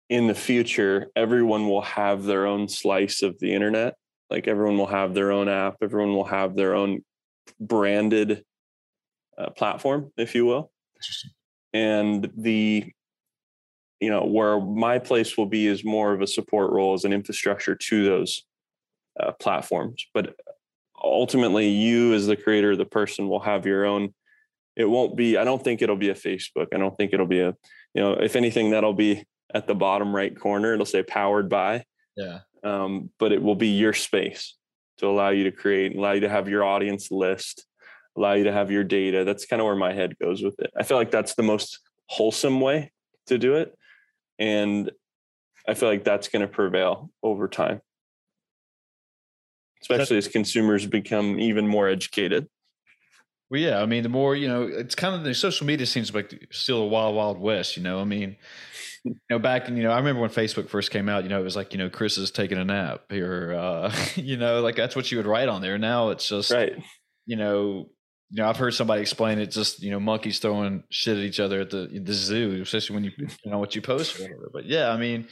in the future, everyone will have their own slice of the internet. Like everyone will have their own app, everyone will have their own branded uh, platform, if you will. And the, you know, where my place will be is more of a support role as an infrastructure to those uh, platforms. But ultimately, you as the creator, the person will have your own. It won't be, I don't think it'll be a Facebook. I don't think it'll be a, you know, if anything, that'll be at the bottom right corner. It'll say powered by. Yeah. Um, but it will be your space to allow you to create, allow you to have your audience list, allow you to have your data. That's kind of where my head goes with it. I feel like that's the most wholesome way to do it. And I feel like that's going to prevail over time, especially as consumers become even more educated. Well, yeah, I mean, the more you know, it's kind of the social media seems like still a wild, wild west. You know, I mean, you know, back in you know, I remember when Facebook first came out. You know, it was like you know, Chris is taking a nap here. Uh, you know, like that's what you would write on there. Now it's just right. You know, you know, I've heard somebody explain it. Just you know, monkeys throwing shit at each other at the the zoo, especially when you you know what you post. But yeah, I mean,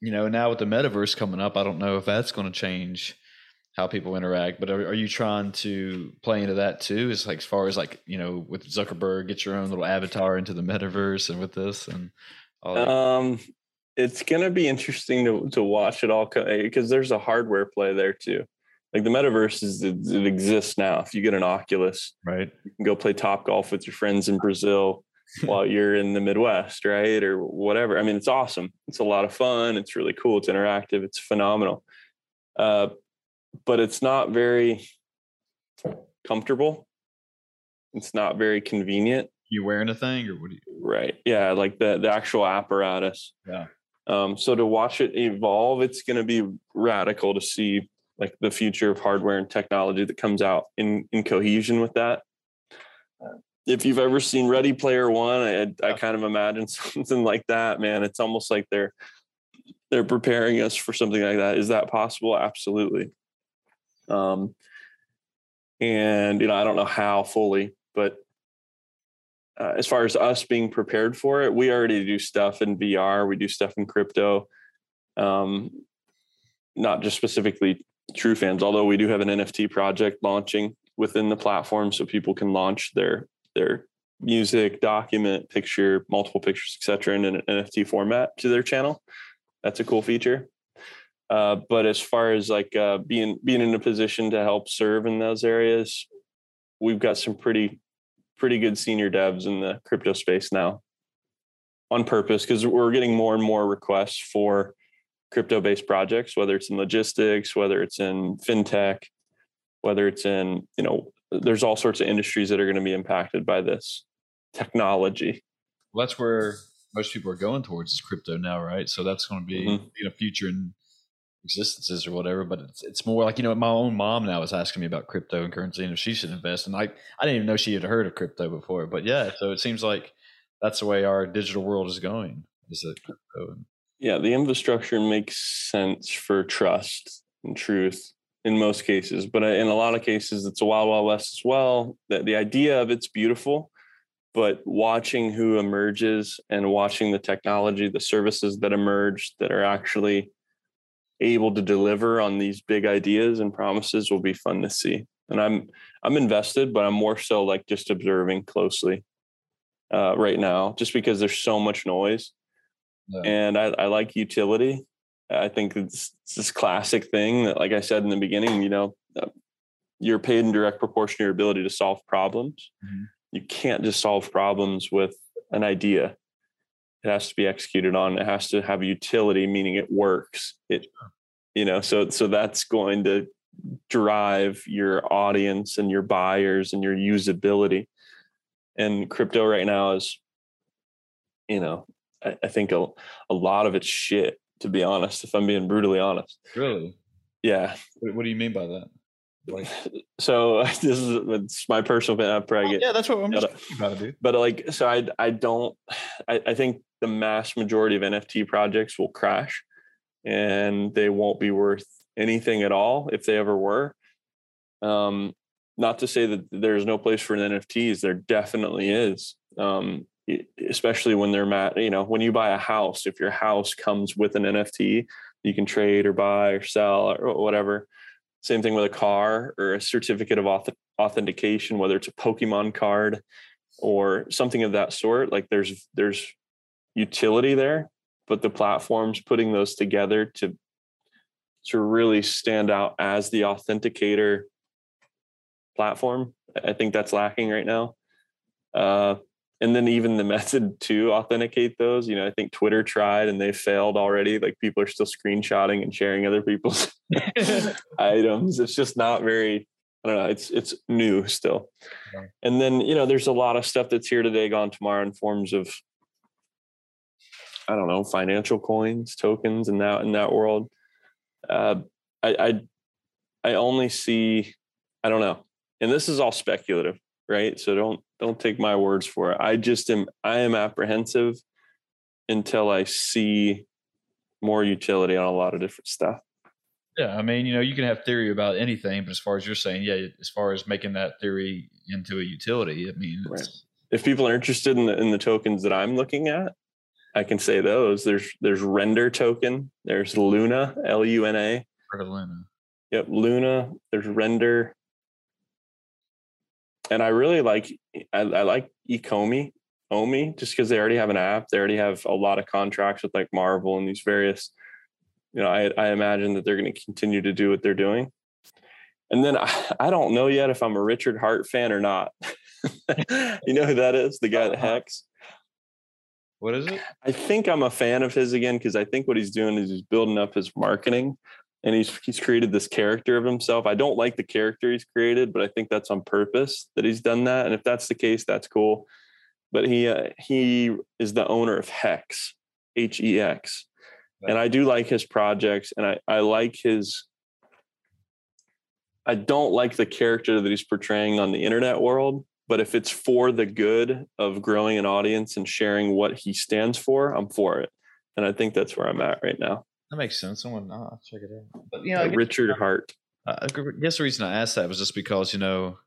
you know, now with the metaverse coming up, I don't know if that's going to change how people interact. But are, are, you trying to play into that too? Is like as far as like you know with Zuckerberg, get your own little avatar into the metaverse, and with this and all. um, it's gonna be interesting to to watch it all because there's a hardware play there too. Like the metaverse is it, it exists now. If you get an Oculus, right, you can go play top golf with your friends in Brazil. while you're in the Midwest, right? Or whatever. I mean, it's awesome. It's a lot of fun. It's really cool. It's interactive. It's phenomenal. Uh, but it's not very comfortable. It's not very convenient. You wearing a thing or what do you? Right. Yeah. Like the, the actual apparatus. Yeah. Um, so to watch it evolve, it's going to be radical to see like the future of hardware and technology that comes out in, in cohesion with that. If you've ever seen Ready Player One, I, I kind of imagine something like that, man. It's almost like they're they're preparing us for something like that. Is that possible? Absolutely. Um, and you know, I don't know how fully, but uh, as far as us being prepared for it, we already do stuff in VR. We do stuff in crypto, um, not just specifically True Fans. Although we do have an NFT project launching within the platform, so people can launch their their music, document, picture, multiple pictures, etc., in an NFT format to their channel. That's a cool feature. Uh, but as far as like uh, being being in a position to help serve in those areas, we've got some pretty pretty good senior devs in the crypto space now, on purpose because we're getting more and more requests for crypto based projects, whether it's in logistics, whether it's in fintech, whether it's in you know, there's all sorts of industries that are going to be impacted by this technology. Well, that's where most people are going towards is crypto now, right? So that's going to be mm-hmm. in a future and existences or whatever. But it's it's more like you know my own mom now is asking me about crypto and currency and if she should invest. And I I didn't even know she had heard of crypto before. But yeah, so it seems like that's the way our digital world is going. Is it crypto? Yeah, the infrastructure makes sense for trust and truth in most cases, but in a lot of cases, it's a wild, wild west as well. The, the idea of it's beautiful, but watching who emerges and watching the technology, the services that emerge that are actually able to deliver on these big ideas and promises will be fun to see. And I'm I'm invested, but I'm more so like just observing closely uh, right now, just because there's so much noise. Yeah. And I, I like utility. I think it's, it's, this classic thing that, like I said in the beginning, you know, uh, you're paid in direct proportion to your ability to solve problems. Mm-hmm. You can't just solve problems with an idea. It has to be executed on. It has to have utility, meaning it works. It, you know, so so that's going to drive your audience and your buyers and your usability. And crypto right now is, you know, I, I think a, a lot of it's shit, to be honest, if I'm being brutally honest. Really? Yeah. What, do you mean by that? Like, so this is it's my personal opinion. I probably get, yeah, that's what I'm just about to do. But like, so I I don't I, I think the mass majority of NFT projects will crash, and they won't be worth anything at all if they ever were. Um, not to say that there's no place for NFTs. There definitely is. Um, especially when they're mat, you know, when you buy a house, if your house comes with an NFT, you can trade or buy or sell or whatever. Same thing with a car or a certificate of auth- authentication, whether it's a Pokemon card or something of that sort. Like there's there's utility there, but the platforms putting those together to to really stand out as the authenticator platform. I think that's lacking right now. Uh, and then even the method to authenticate those, you know, I think Twitter tried and they failed already. Like people are still screenshotting and sharing other people's items. It's just not very, I don't know, it's it's new still. And then, you know, there's a lot of stuff that's here today, gone tomorrow in forms of I don't know, financial coins, tokens in that in that world uh, I, I I only see I don't know, and this is all speculative, right? So don't don't take my words for it. I just am I am apprehensive until I see more utility on a lot of different stuff. Yeah, I mean, you know, you can have theory about anything, but as far as you're saying, yeah, as far as making that theory into a utility, I mean, right. if people are interested in the in the tokens that I'm looking at, I can say those. There's there's render token. There's Luna, L U N A. Heard of Luna. Yep, Luna. There's render. And I really like I, I like Ecomi, Omi, just because they already have an app. They already have a lot of contracts with like Marvel and these various. You know, I I imagine that they're going to continue to do what they're doing. And then I, I don't know yet if I'm a Richard Heart fan or not. you know who that is? The guy that uh-huh. hacks. What is it? I think I'm a fan of his again because I think what he's doing is he's building up his marketing and he's he's created this character of himself. I don't like the character he's created, but I think that's on purpose that he's done that. And if that's the case, that's cool. But he uh, he is the owner of Hex, H E X, and I do like his projects, and I I like his. I don't like the character that he's portraying on the internet world, but if it's for the good of growing an audience and sharing what he stands for, I'm for it. And I think that's where I'm at right now. That makes sense. Someone, I'll check it out. But you know, uh, Richard Heart. I guess the reason I asked that was just because you know,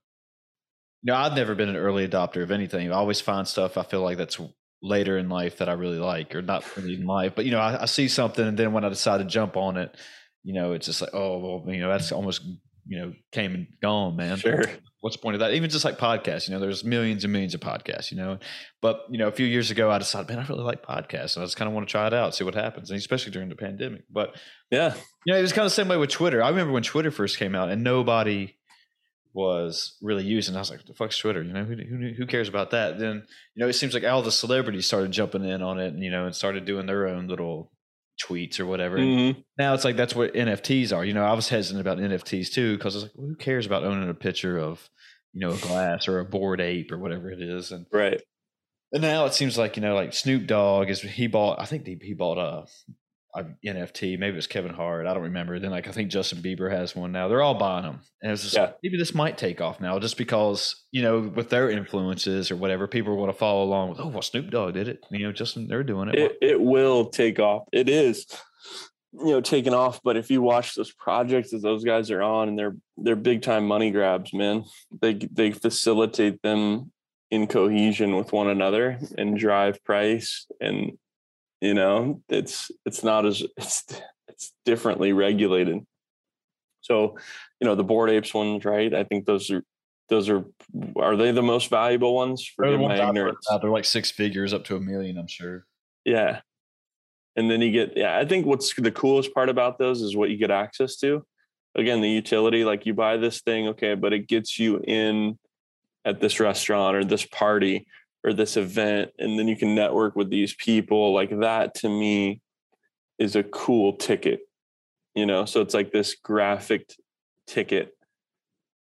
you know, I've never been an early adopter of anything. I always find stuff I feel like that's later in life that I really like, or not really in life, but you know, I, I see something and then when I decide to jump on it, you know, it's just like, oh, well, you know, that's almost you know came and gone, man. Sure. What's the point of that? Even just like podcasts, you know, there's millions and millions of podcasts, you know. But you know, a few years ago, I decided, man, I really like podcasts, and I just kind of want to try it out, see what happens, and especially during the pandemic. But yeah, you know, it was kind of the same way with Twitter. I remember when Twitter first came out, and nobody was really using. It. I was like, "The fuck's Twitter?" You know, who, who who cares about that? Then you know, it seems like all the celebrities started jumping in on it, and you know, and started doing their own little tweets or whatever. Mm-hmm. Now it's like that's what NFTs are. You know, I was hesitant about NFTs too because I was like, well, who cares about owning a picture of, you know, a glass or a bored ape or whatever it is? And right. And now it seems like you know, like Snoop Dogg is he bought. I think he, he bought a NFT. Maybe it's Kevin Hart. I don't remember. Then like I think Justin Bieber has one now. They're all buying them, and it's just yeah. maybe this might take off now, just because you know with their influences or whatever, people want to follow along with. Oh, well, Snoop Dogg did it. You know, Justin, they're doing it. It, it will take off. It is. you know taking off but if you watch those projects that those guys are on and they're they're big time money grabs man they they facilitate them in cohesion with one another and drive price and you know it's it's not as it's it's differently regulated. So you know the Bored Apes ones right? I think those are those are are they the most valuable ones They're, the forgive ones my ignorance out there like six figures up to a million, I'm sure. yeah. And then you get yeah i think what's the coolest part about those is what you get access to. Again the utility like you buy this thing okay but it gets you in at this restaurant or this party or this event and then you can network with these people like that to me is a cool ticket you know? So it's like this graphic ticket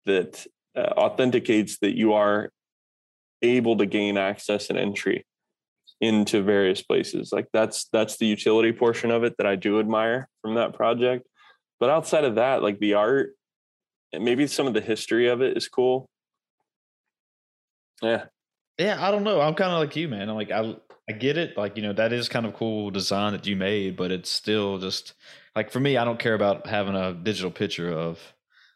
that uh, authenticates that you are able to gain access and entry into various places. Like that's that's the utility portion of it that i do admire from that project. But outside of that like the art and maybe some of the history of it is cool. Yeah Yeah, I don't know. I'm kind of like you, man. I'm like I I get it. Like you know that is kind of cool design that you made, but it's still just like for me, I don't care about having a digital picture of.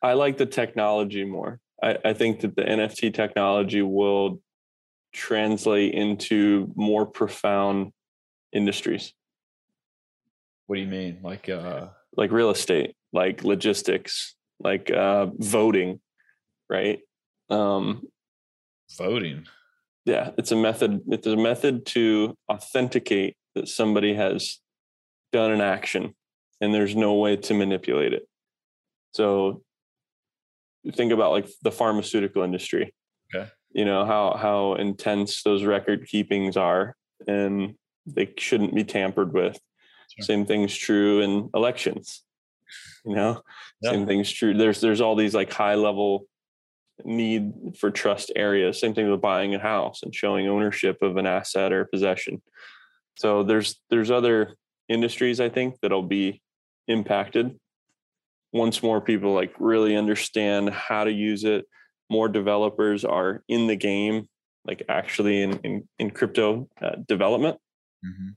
i like the technology more i, I think that the nft technology will translate into more profound industries What do you mean? Like uh like real estate like logistics like uh voting right um voting? Yeah it's a method it's a method to authenticate that somebody has done an action and there's no way to manipulate it so think about like the pharmaceutical industry Okay. you know how how intense those record keepings are and they shouldn't be tampered with Sure. same thing's true in elections you know Yeah. same thing's true there's there's all these like high level need for trust areas same thing with buying a house and showing ownership of an asset or possession. So there's there's other industries i think that'll be impacted. Once more people like really understand how to use it more developers are in the game like actually in in, in crypto uh, development. Mhm.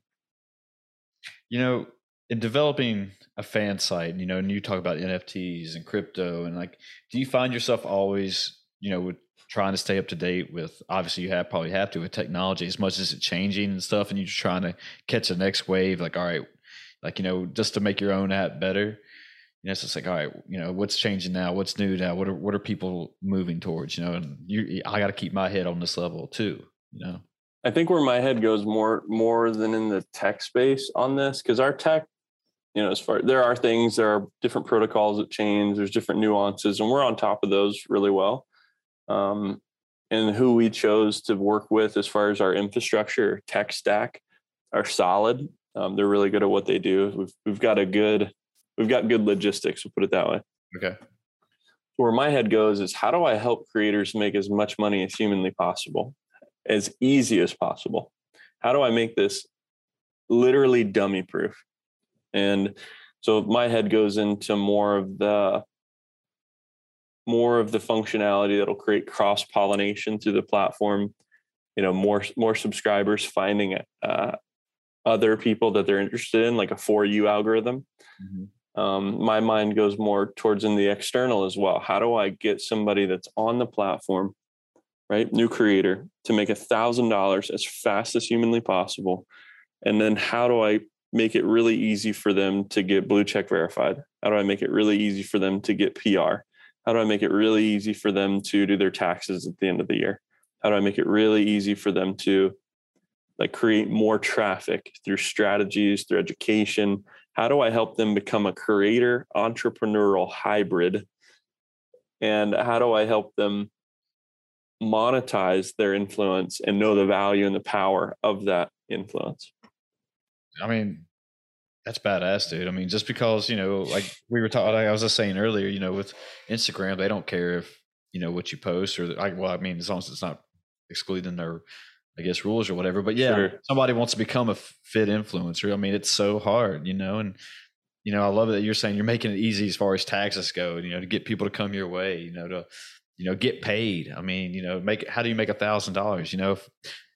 You know, in developing a fan site, you know, and you talk about NFTs and crypto, and like, do you find yourself always, you know, with trying to stay up to date with? Obviously, you have probably have to with technology as much as it's changing and stuff, and you're trying to catch the next wave. Like, all right, like you know, just to make your own app better. You know, it's like, all right, you know, what's changing now? What's new now? What are what are people moving towards? You know, and you, I got to keep my head on this level too. You know, I think where my head goes more more than in the tech space on this because our tech, you know, as far there are things, there are different protocols that change. There's different nuances, and we're on top of those really well. Um, and who we chose to work with as far as our infrastructure tech stack are solid. Um, they're really good at what they do. We've we've got a good we've got good logistics. We'll put it that way. okay, Where my head goes is how do I help creators make as much money as humanly possible? as easy as possible. How do I make this literally dummy proof? And so my head goes into more of the more of the functionality that'll create cross pollination through the platform. You know, more more subscribers finding uh, other people that they're interested in, like a for you algorithm. Mhm. Um, my mind goes more towards in the external as well. How do I get somebody that's on the platform right? New creator to make a thousand dollars as fast as humanly possible. And then how do I make it really easy for them to get blue check verified? How do I make it really easy for them to get PR? How do I make it really easy for them to do their taxes at the end of the year? How do I make it really easy for them to like create more traffic through strategies, through education? How do I help them become a creator entrepreneurial hybrid? And how do I help them monetize their influence and know the value and the power of that influence. I mean, that's badass, dude. I mean, just because you know, like we were talking, like I was just saying earlier, you know, with Instagram, they don't care if you know what you post or like. Well, I mean, as long as it's not excluding their, I guess, rules or whatever. But yeah, Sure. somebody wants to become a fit influencer. I mean, it's so hard, you know, and you know, I love that you're saying you're making it easy as far as taxes go. You know, to get people to come your way. You know, to you know get paid. I mean, you know, make how do you make a thousand dollars? You know, if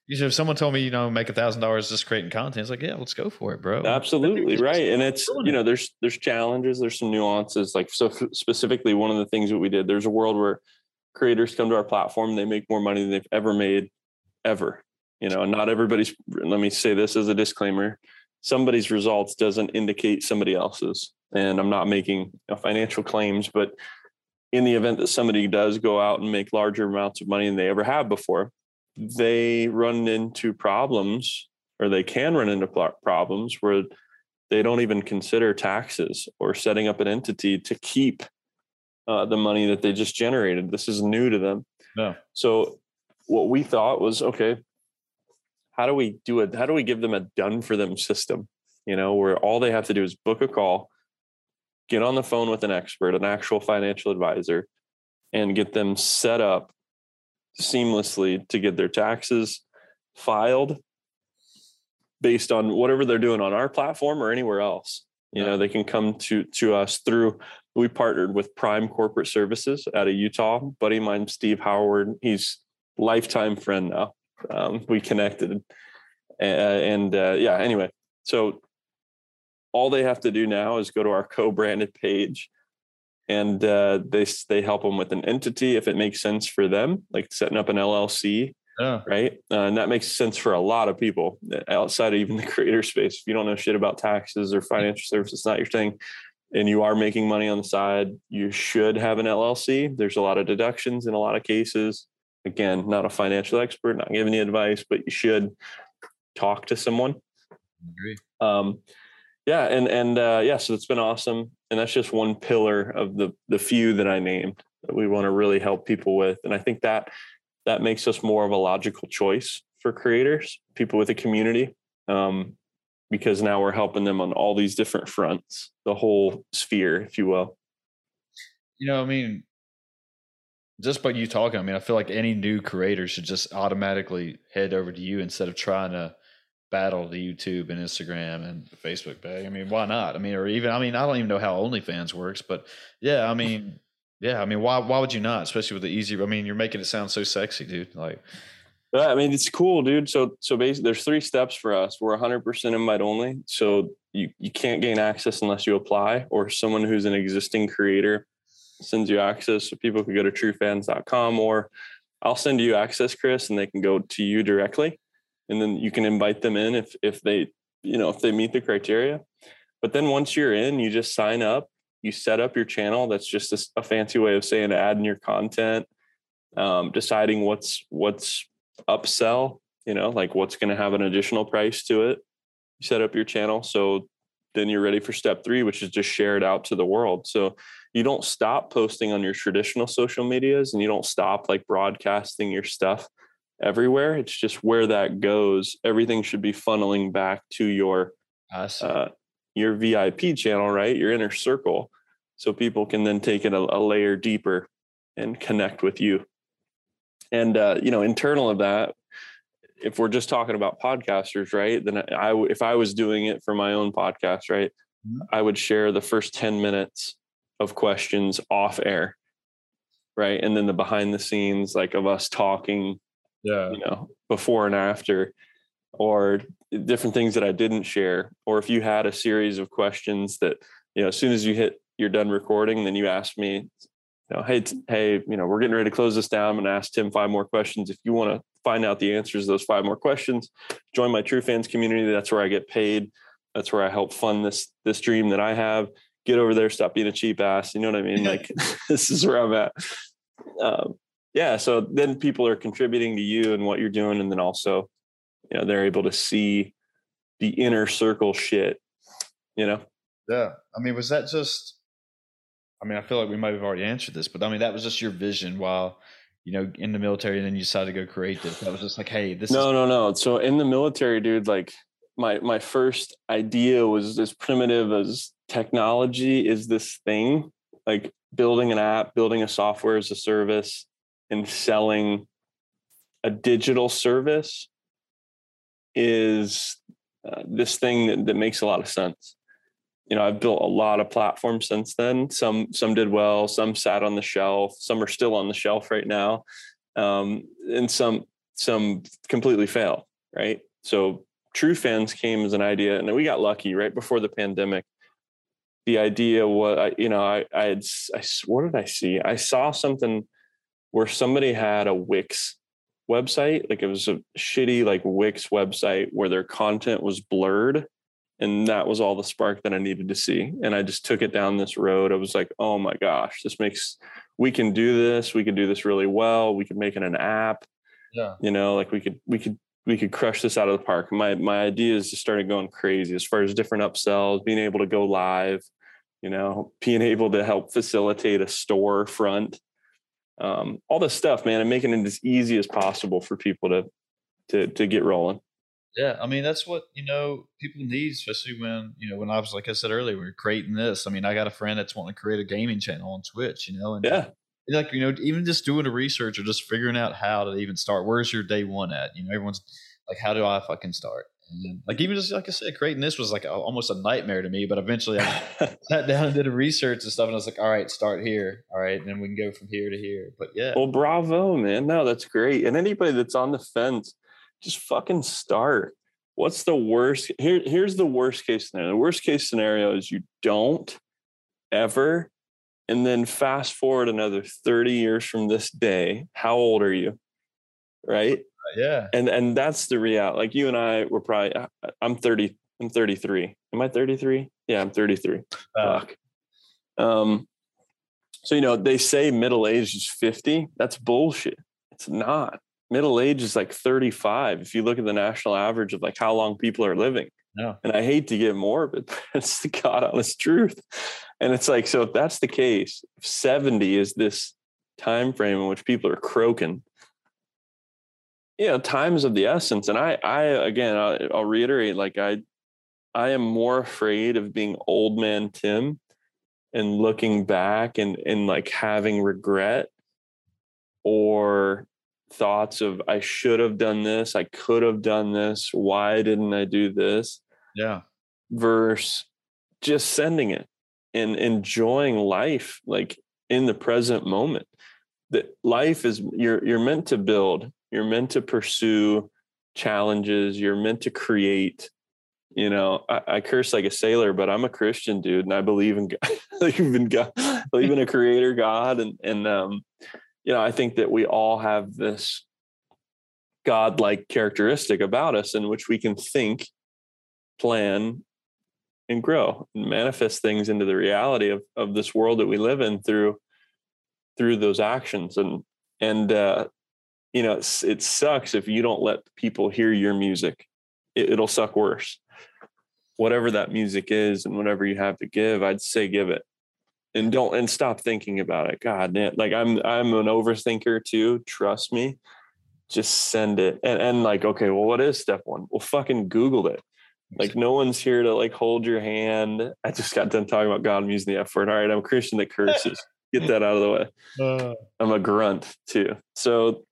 You know, if someone told me, you know, make a thousand dollars just creating content, it's like, yeah, let's go for it, bro. Absolutely right, and it's you know, there's there's challenges, there's some nuances. Like so, specifically, one of the things that we did, there's a world where creators come to our platform, they make more money than they've ever made, ever. You know, and not everybody's. Let me say this as a disclaimer: somebody's results doesn't indicate somebody else's, and I'm not making financial claims, but in the event that somebody does go out and make larger amounts of money than they ever have before, they run into problems or they can run into problems where they don't even consider taxes or setting up an entity to keep uh, the money that they just generated. This is new to them. Yeah. So what we thought was okay, how do we do it? How do we give them a done for them system? You know, where all they have to do is book a call, get on the phone with an expert, an actual financial advisor, and get them set up seamlessly to get their taxes filed based on whatever they're doing on our platform or anywhere else. You know, they can come to to us through. We partnered with Prime Corporate Services out of Utah. Buddy of mine, Steve Howard. He's lifetime friend now. Um, we connected, uh, and uh, yeah. Anyway, so all they have to do now is go to our co-branded page and uh, they they help them with an entity if it makes sense for them, like setting up an LLC, yeah. right? Uh, and that makes sense for a lot of people uh, outside of even the creator space. If you don't know shit about taxes or financial services, it's not your thing, and you are making money on the side, you should have an LLC. There's a lot of deductions in a lot of cases. Again, not a financial expert, not giving you advice, but you should talk to someone. I agree. Um, yeah and and uh, yeah so it's been awesome and that's just one pillar of the the few that i named that we want to really help people with and i think that that makes us more of a logical choice for creators people with a community um, because now we're helping them on all these different fronts the whole sphere if you will. You know i mean just by you talking i mean i feel like any new creator should just automatically head over to you instead of trying to battle the YouTube and Instagram and Facebook bag. I mean, why not? I mean, or even I mean, I don't even know how OnlyFans works, but yeah, I mean, yeah, I mean, why why would you not? Especially with the easy. I mean, you're making it sound so sexy, dude. Like, yeah, I mean, it's cool, dude. So so basically, there's three steps for us. We're 100% invite only, so you you can't gain access unless you apply, or someone who's an existing creator sends you access. So people can go to truefans.com, or I'll send you access, Chris, and they can go to you directly and then you can invite them in if if they you know if they meet the criteria. But then once you're in you just sign up you set up your channel. That's just a, a fancy way of saying adding your content um, deciding what's what's upsell you know like what's going to have an additional price to it. You set up your channel so then you're ready for step three which is just share it out to the world. So you don't stop posting on your traditional social medias and you don't stop like broadcasting your stuff everywhere. It's just where that goes. Everything should be funneling back to your uh, your VIP channel, right? Your inner circle, so people can then take it a, a layer deeper and connect with you. And uh, you know, internal of that, if we're just talking about podcasters, right? Then I, if I was doing it for my own podcast, right, mm-hmm. I would share the first ten minutes of questions off air, right, and then the behind the scenes, like of us talking yeah. you know before and after or different things that i didn't share or if you had a series of questions that you know as soon as you hit you're done recording then you ask me you know hey t- hey you know we're getting ready to close this down i'm going to ask tim five more questions. If you want to find out the answers to those five more questions join my true fans community. That's where i get paid. That's where i help fund this this dream that i have. Get over there stop being a cheap ass you know what i mean? Like this is where i'm at. Um, yeah so then people are contributing to you and what you're doing and then also you know they're able to see the inner circle shit you know yeah i mean was that just i mean i feel like we might have already answered this but i mean that was just your vision while you know in the military and then you decided to go creative that was just like hey this no is- no no no. so in the military dude like my my first idea was as primitive as technology is this thing like building an app building a software as a service and selling a digital service is uh, this thing that, that makes a lot of sense you know i've built a lot of platforms since then some some did well some sat on the shelf some are still on the shelf right now um, and some some completely fail, right? So True Fans came as an idea, and we got lucky right before the pandemic. The idea was, you know, I, I had, I, what did I see? I saw something where somebody had a Wix website, like it was a shitty like Wix website where their content was blurred, and that was all the spark that I needed to see. And I just took it down this road. I was like, oh my gosh, this makes we can do this. We can do this really well. We could make it an app. Yeah. You know, like we could we could we could crush this out of the park. My my ideas just started going crazy as far as different upsells, being able to go live, you know, being able to help facilitate a storefront, um, all this stuff, man, and making it as easy as possible for people to to to get rolling. Yeah, I mean that's what you know people need, especially when you know when I was like I said earlier, we are creating this. I mean, I got a friend that's wanting to create a gaming channel on Twitch, you know, and yeah, like you know even just doing the research or just figuring out how to even start. Where's your day one at? You know, everyone's like, how do I fucking start? And like even just like I said, creating this was like a, almost a nightmare to me. But eventually, I sat down and did a research and stuff, and I was like, all right, start here, all right, and then we can go from here to here. But yeah, well, bravo, man. No, that's great. And anybody that's on the fence just fucking start. What's the worst? Here, here's the worst case scenario. The worst case scenario is you don't ever, and then fast forward another 30 years from this day. How old are you? Right? Yeah. And and that's the reality. Like you and I were probably I'm 30, I'm 33. Am I 33? Yeah, I'm 33. Uh, Fuck. Um so you know, they say middle age is 50. That's bullshit. It's not middle age is like 35 if you look at the national average of like how long people are living no. and i hate to get morbid but it's the god honest truth and it's like so if that's the case 70 is this time frame in which people are croaking you know time is of the essence and i i again I'll, I'll reiterate like i i am more afraid of being old man tim and looking back and and like having regret or thoughts of I should have done this, I could have done this, why didn't I do this? Yeah. Versus just sending it and enjoying life like in the present moment. That life is you're you're meant to build, you're meant to pursue challenges, you're meant to create. You know, I, I curse like a sailor, but I'm a Christian dude, and I believe in God, believe in God, believe in a creator God, and and um, you know, I think that we all have this God-like characteristic about us in which we can think, plan, and grow and manifest things into the reality of, of this world that we live in through through those actions. And and uh, you know, it's, it sucks if you don't let people hear your music. It, it'll suck worse. Whatever that music is and whatever you have to give, I'd say give it and don't and stop thinking about it. God, man, like I'm I'm an overthinker too. Trust me. Just send it. And and like, okay, well, what is step one? Well, fucking Google it. Like no one's here to like hold your hand. I just got done talking about God. I'm using the F word. All right, I'm a Christian that curses. Get that out of the way. Uh. I'm a grunt too. So,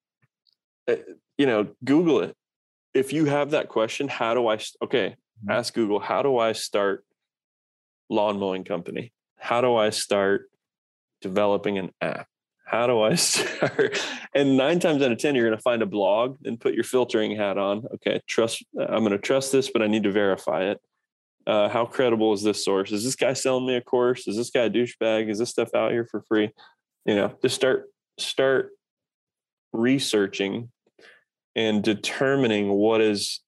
you know, Google it. If you have that question, how do I? Okay, mm-hmm. ask Google. How do I start lawn mowing company? how do I start developing an app? How do I start? And nine times out of 10, you're going to find a blog and put your filtering hat on. Okay, trust, I'm going to trust this, but I need to verify it. Uh, how credible is this source? Is this guy selling me a course? Is this guy a douchebag? Is this stuff out here for free? You know, just start, start researching and determining what is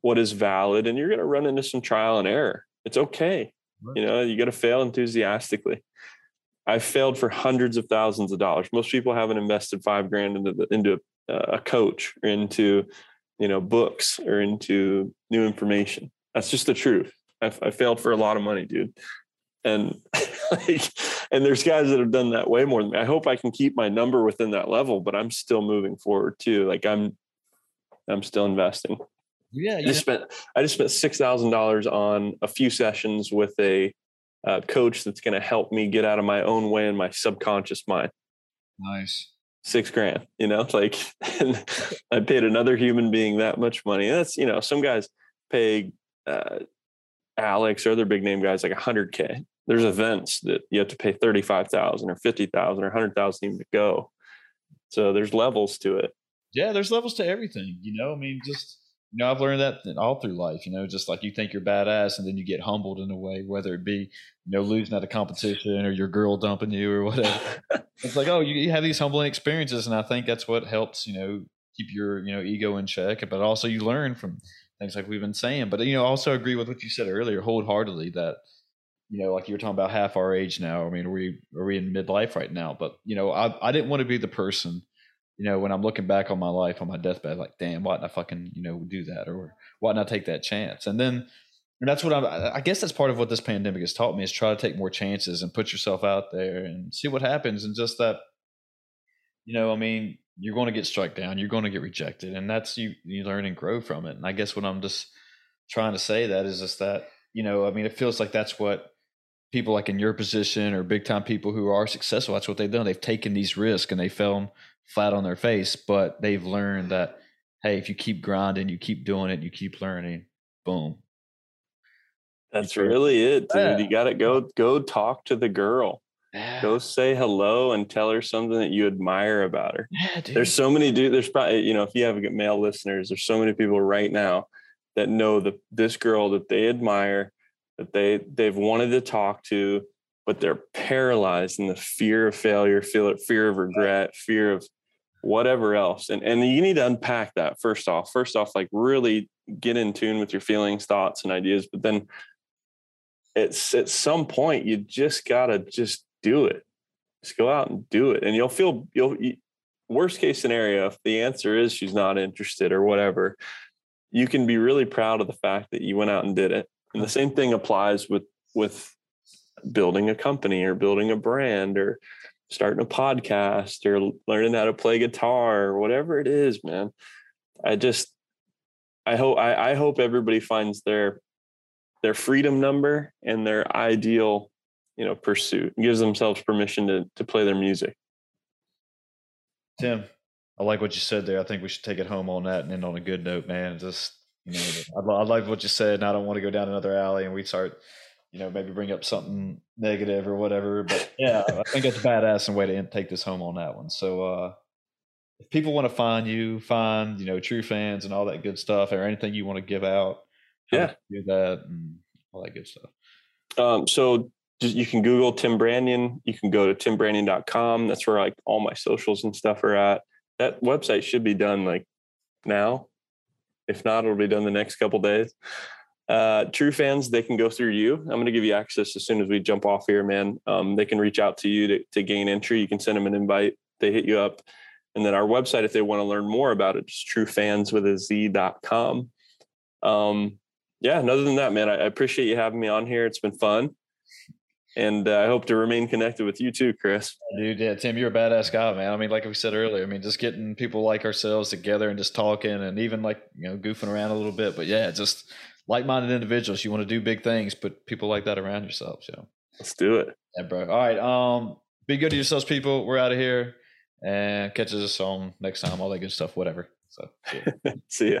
what is valid and you're going to run into some trial and error it's okay you know, you got to fail enthusiastically. I failed for hundreds of thousands of dollars. Most people haven't invested five grand into the, into a, a coach or into, you know, books or into new information. That's just the truth. I, I failed for a lot of money, dude. And like, and there's guys that have done that way more than me. I hope I can keep my number within that level, but I'm still moving forward too. Like I'm, I'm still investing. Yeah, I just spent I just spent six thousand dollars on a few sessions with a uh, coach that's going to help me get out of my own way in my subconscious mind. Nice. Six grand, you know, like I paid another human being that much money. that's you know, some guys pay uh, Alex or other big name guys like a hundred k. There's events that you have to pay thirty five thousand or fifty thousand or hundred thousand even to go. So there's levels to it. Yeah, there's levels to everything. You know, I mean, just you know, I've learned that all through life. You know, just like you think you're badass, and then you get humbled in a way, whether it be you know losing at a competition or your girl dumping you or whatever. it's like, oh, you, have these humbling experiences, and I think that's what helps. You know, keep your you know ego in check, but also you learn from things like we've been saying. But you know, also agree with what you said earlier, wholeheartedly that you know, like you were talking about half our age now. I mean, are we are we in midlife right now? But you know, I I didn't want to be the person, you know, when I'm looking back on my life on my deathbed, like, damn, why didn't I fucking you know do that, or why didn't I take that chance? And then, and that's what I'm, I guess that's part of what this pandemic has taught me is try to take more chances and put yourself out there and see what happens, and just that, you know, I mean, you're going to get struck down, you're going to get rejected, and that's you you learn and grow from it. And I guess what I'm just trying to say that is just that you know, I mean, it feels like that's what people like in your position or big time people who are successful. That's what they've done. They've taken these risks and they fell flat on their face, but they've learned that hey, if you keep grinding, you keep doing it, you keep learning, boom. That's really it, dude. Yeah. You got to go go talk to the girl. Yeah. Go say hello and tell her something that you admire about her. Yeah, there's so many dude. There's probably eh, you know if you have male listeners, there's so many people right now that know that this girl that they admire, that they they've wanted to talk to, but they're paralyzed in the fear of failure, fear of regret, fear of whatever else. And and you need to unpack that first off. First off, like really get in tune with your feelings, thoughts, and ideas. But then it's at some point you just gotta just do it. Just go out and do it, and you'll feel you'll. You, worst case scenario, if the answer is she's not interested or whatever, you can be really proud of the fact that you went out and did it. And the same thing applies with with building a company or building a brand or starting a podcast or learning how to play guitar or whatever it is, man. I just I hope I, I hope everybody finds their their freedom number and their ideal you know pursuit. Gives themselves permission to to play their music. Tim i like what you said there. I think we should take it home on that. And end on a good note man just you know i, I like what you said. And i don't want to go down another alley and we start you know maybe bring up something negative or whatever but yeah i think it's badass and way to take this home on that one so uh if people want to find you find you know true fans and all that good stuff or anything you want to give out yeah do that and all that good stuff um so you can Google Tim Branyan. You can go to timbranyan.com. That's where like all my socials and stuff are at. That website should be done like now. If not, it'll be done the next couple days. Uh, true fans, they can go through you. I'm going to give you access as soon as we jump off here, man. Um, they can reach out to you to, to gain entry. You can send them an invite. They hit you up. And then our website, if they want to learn more about it, is truefans with a z.com. Um, yeah, and other than that, man, I, I appreciate you having me on here. It's been fun and uh, I hope to remain connected with you too, Chris. Dude, yeah, Tim, you're a badass guy, man. I mean, like we said earlier, I mean, just getting people like ourselves together and just talking and even like you know goofing around a little bit, but yeah, just like-minded individuals. You want to do big things, put people like that around yourself. So let's do it. Yeah, bro. All right, um, be good to yourselves, people. We're out of here, and catch us on next time. All that good stuff, whatever. So see ya. see ya.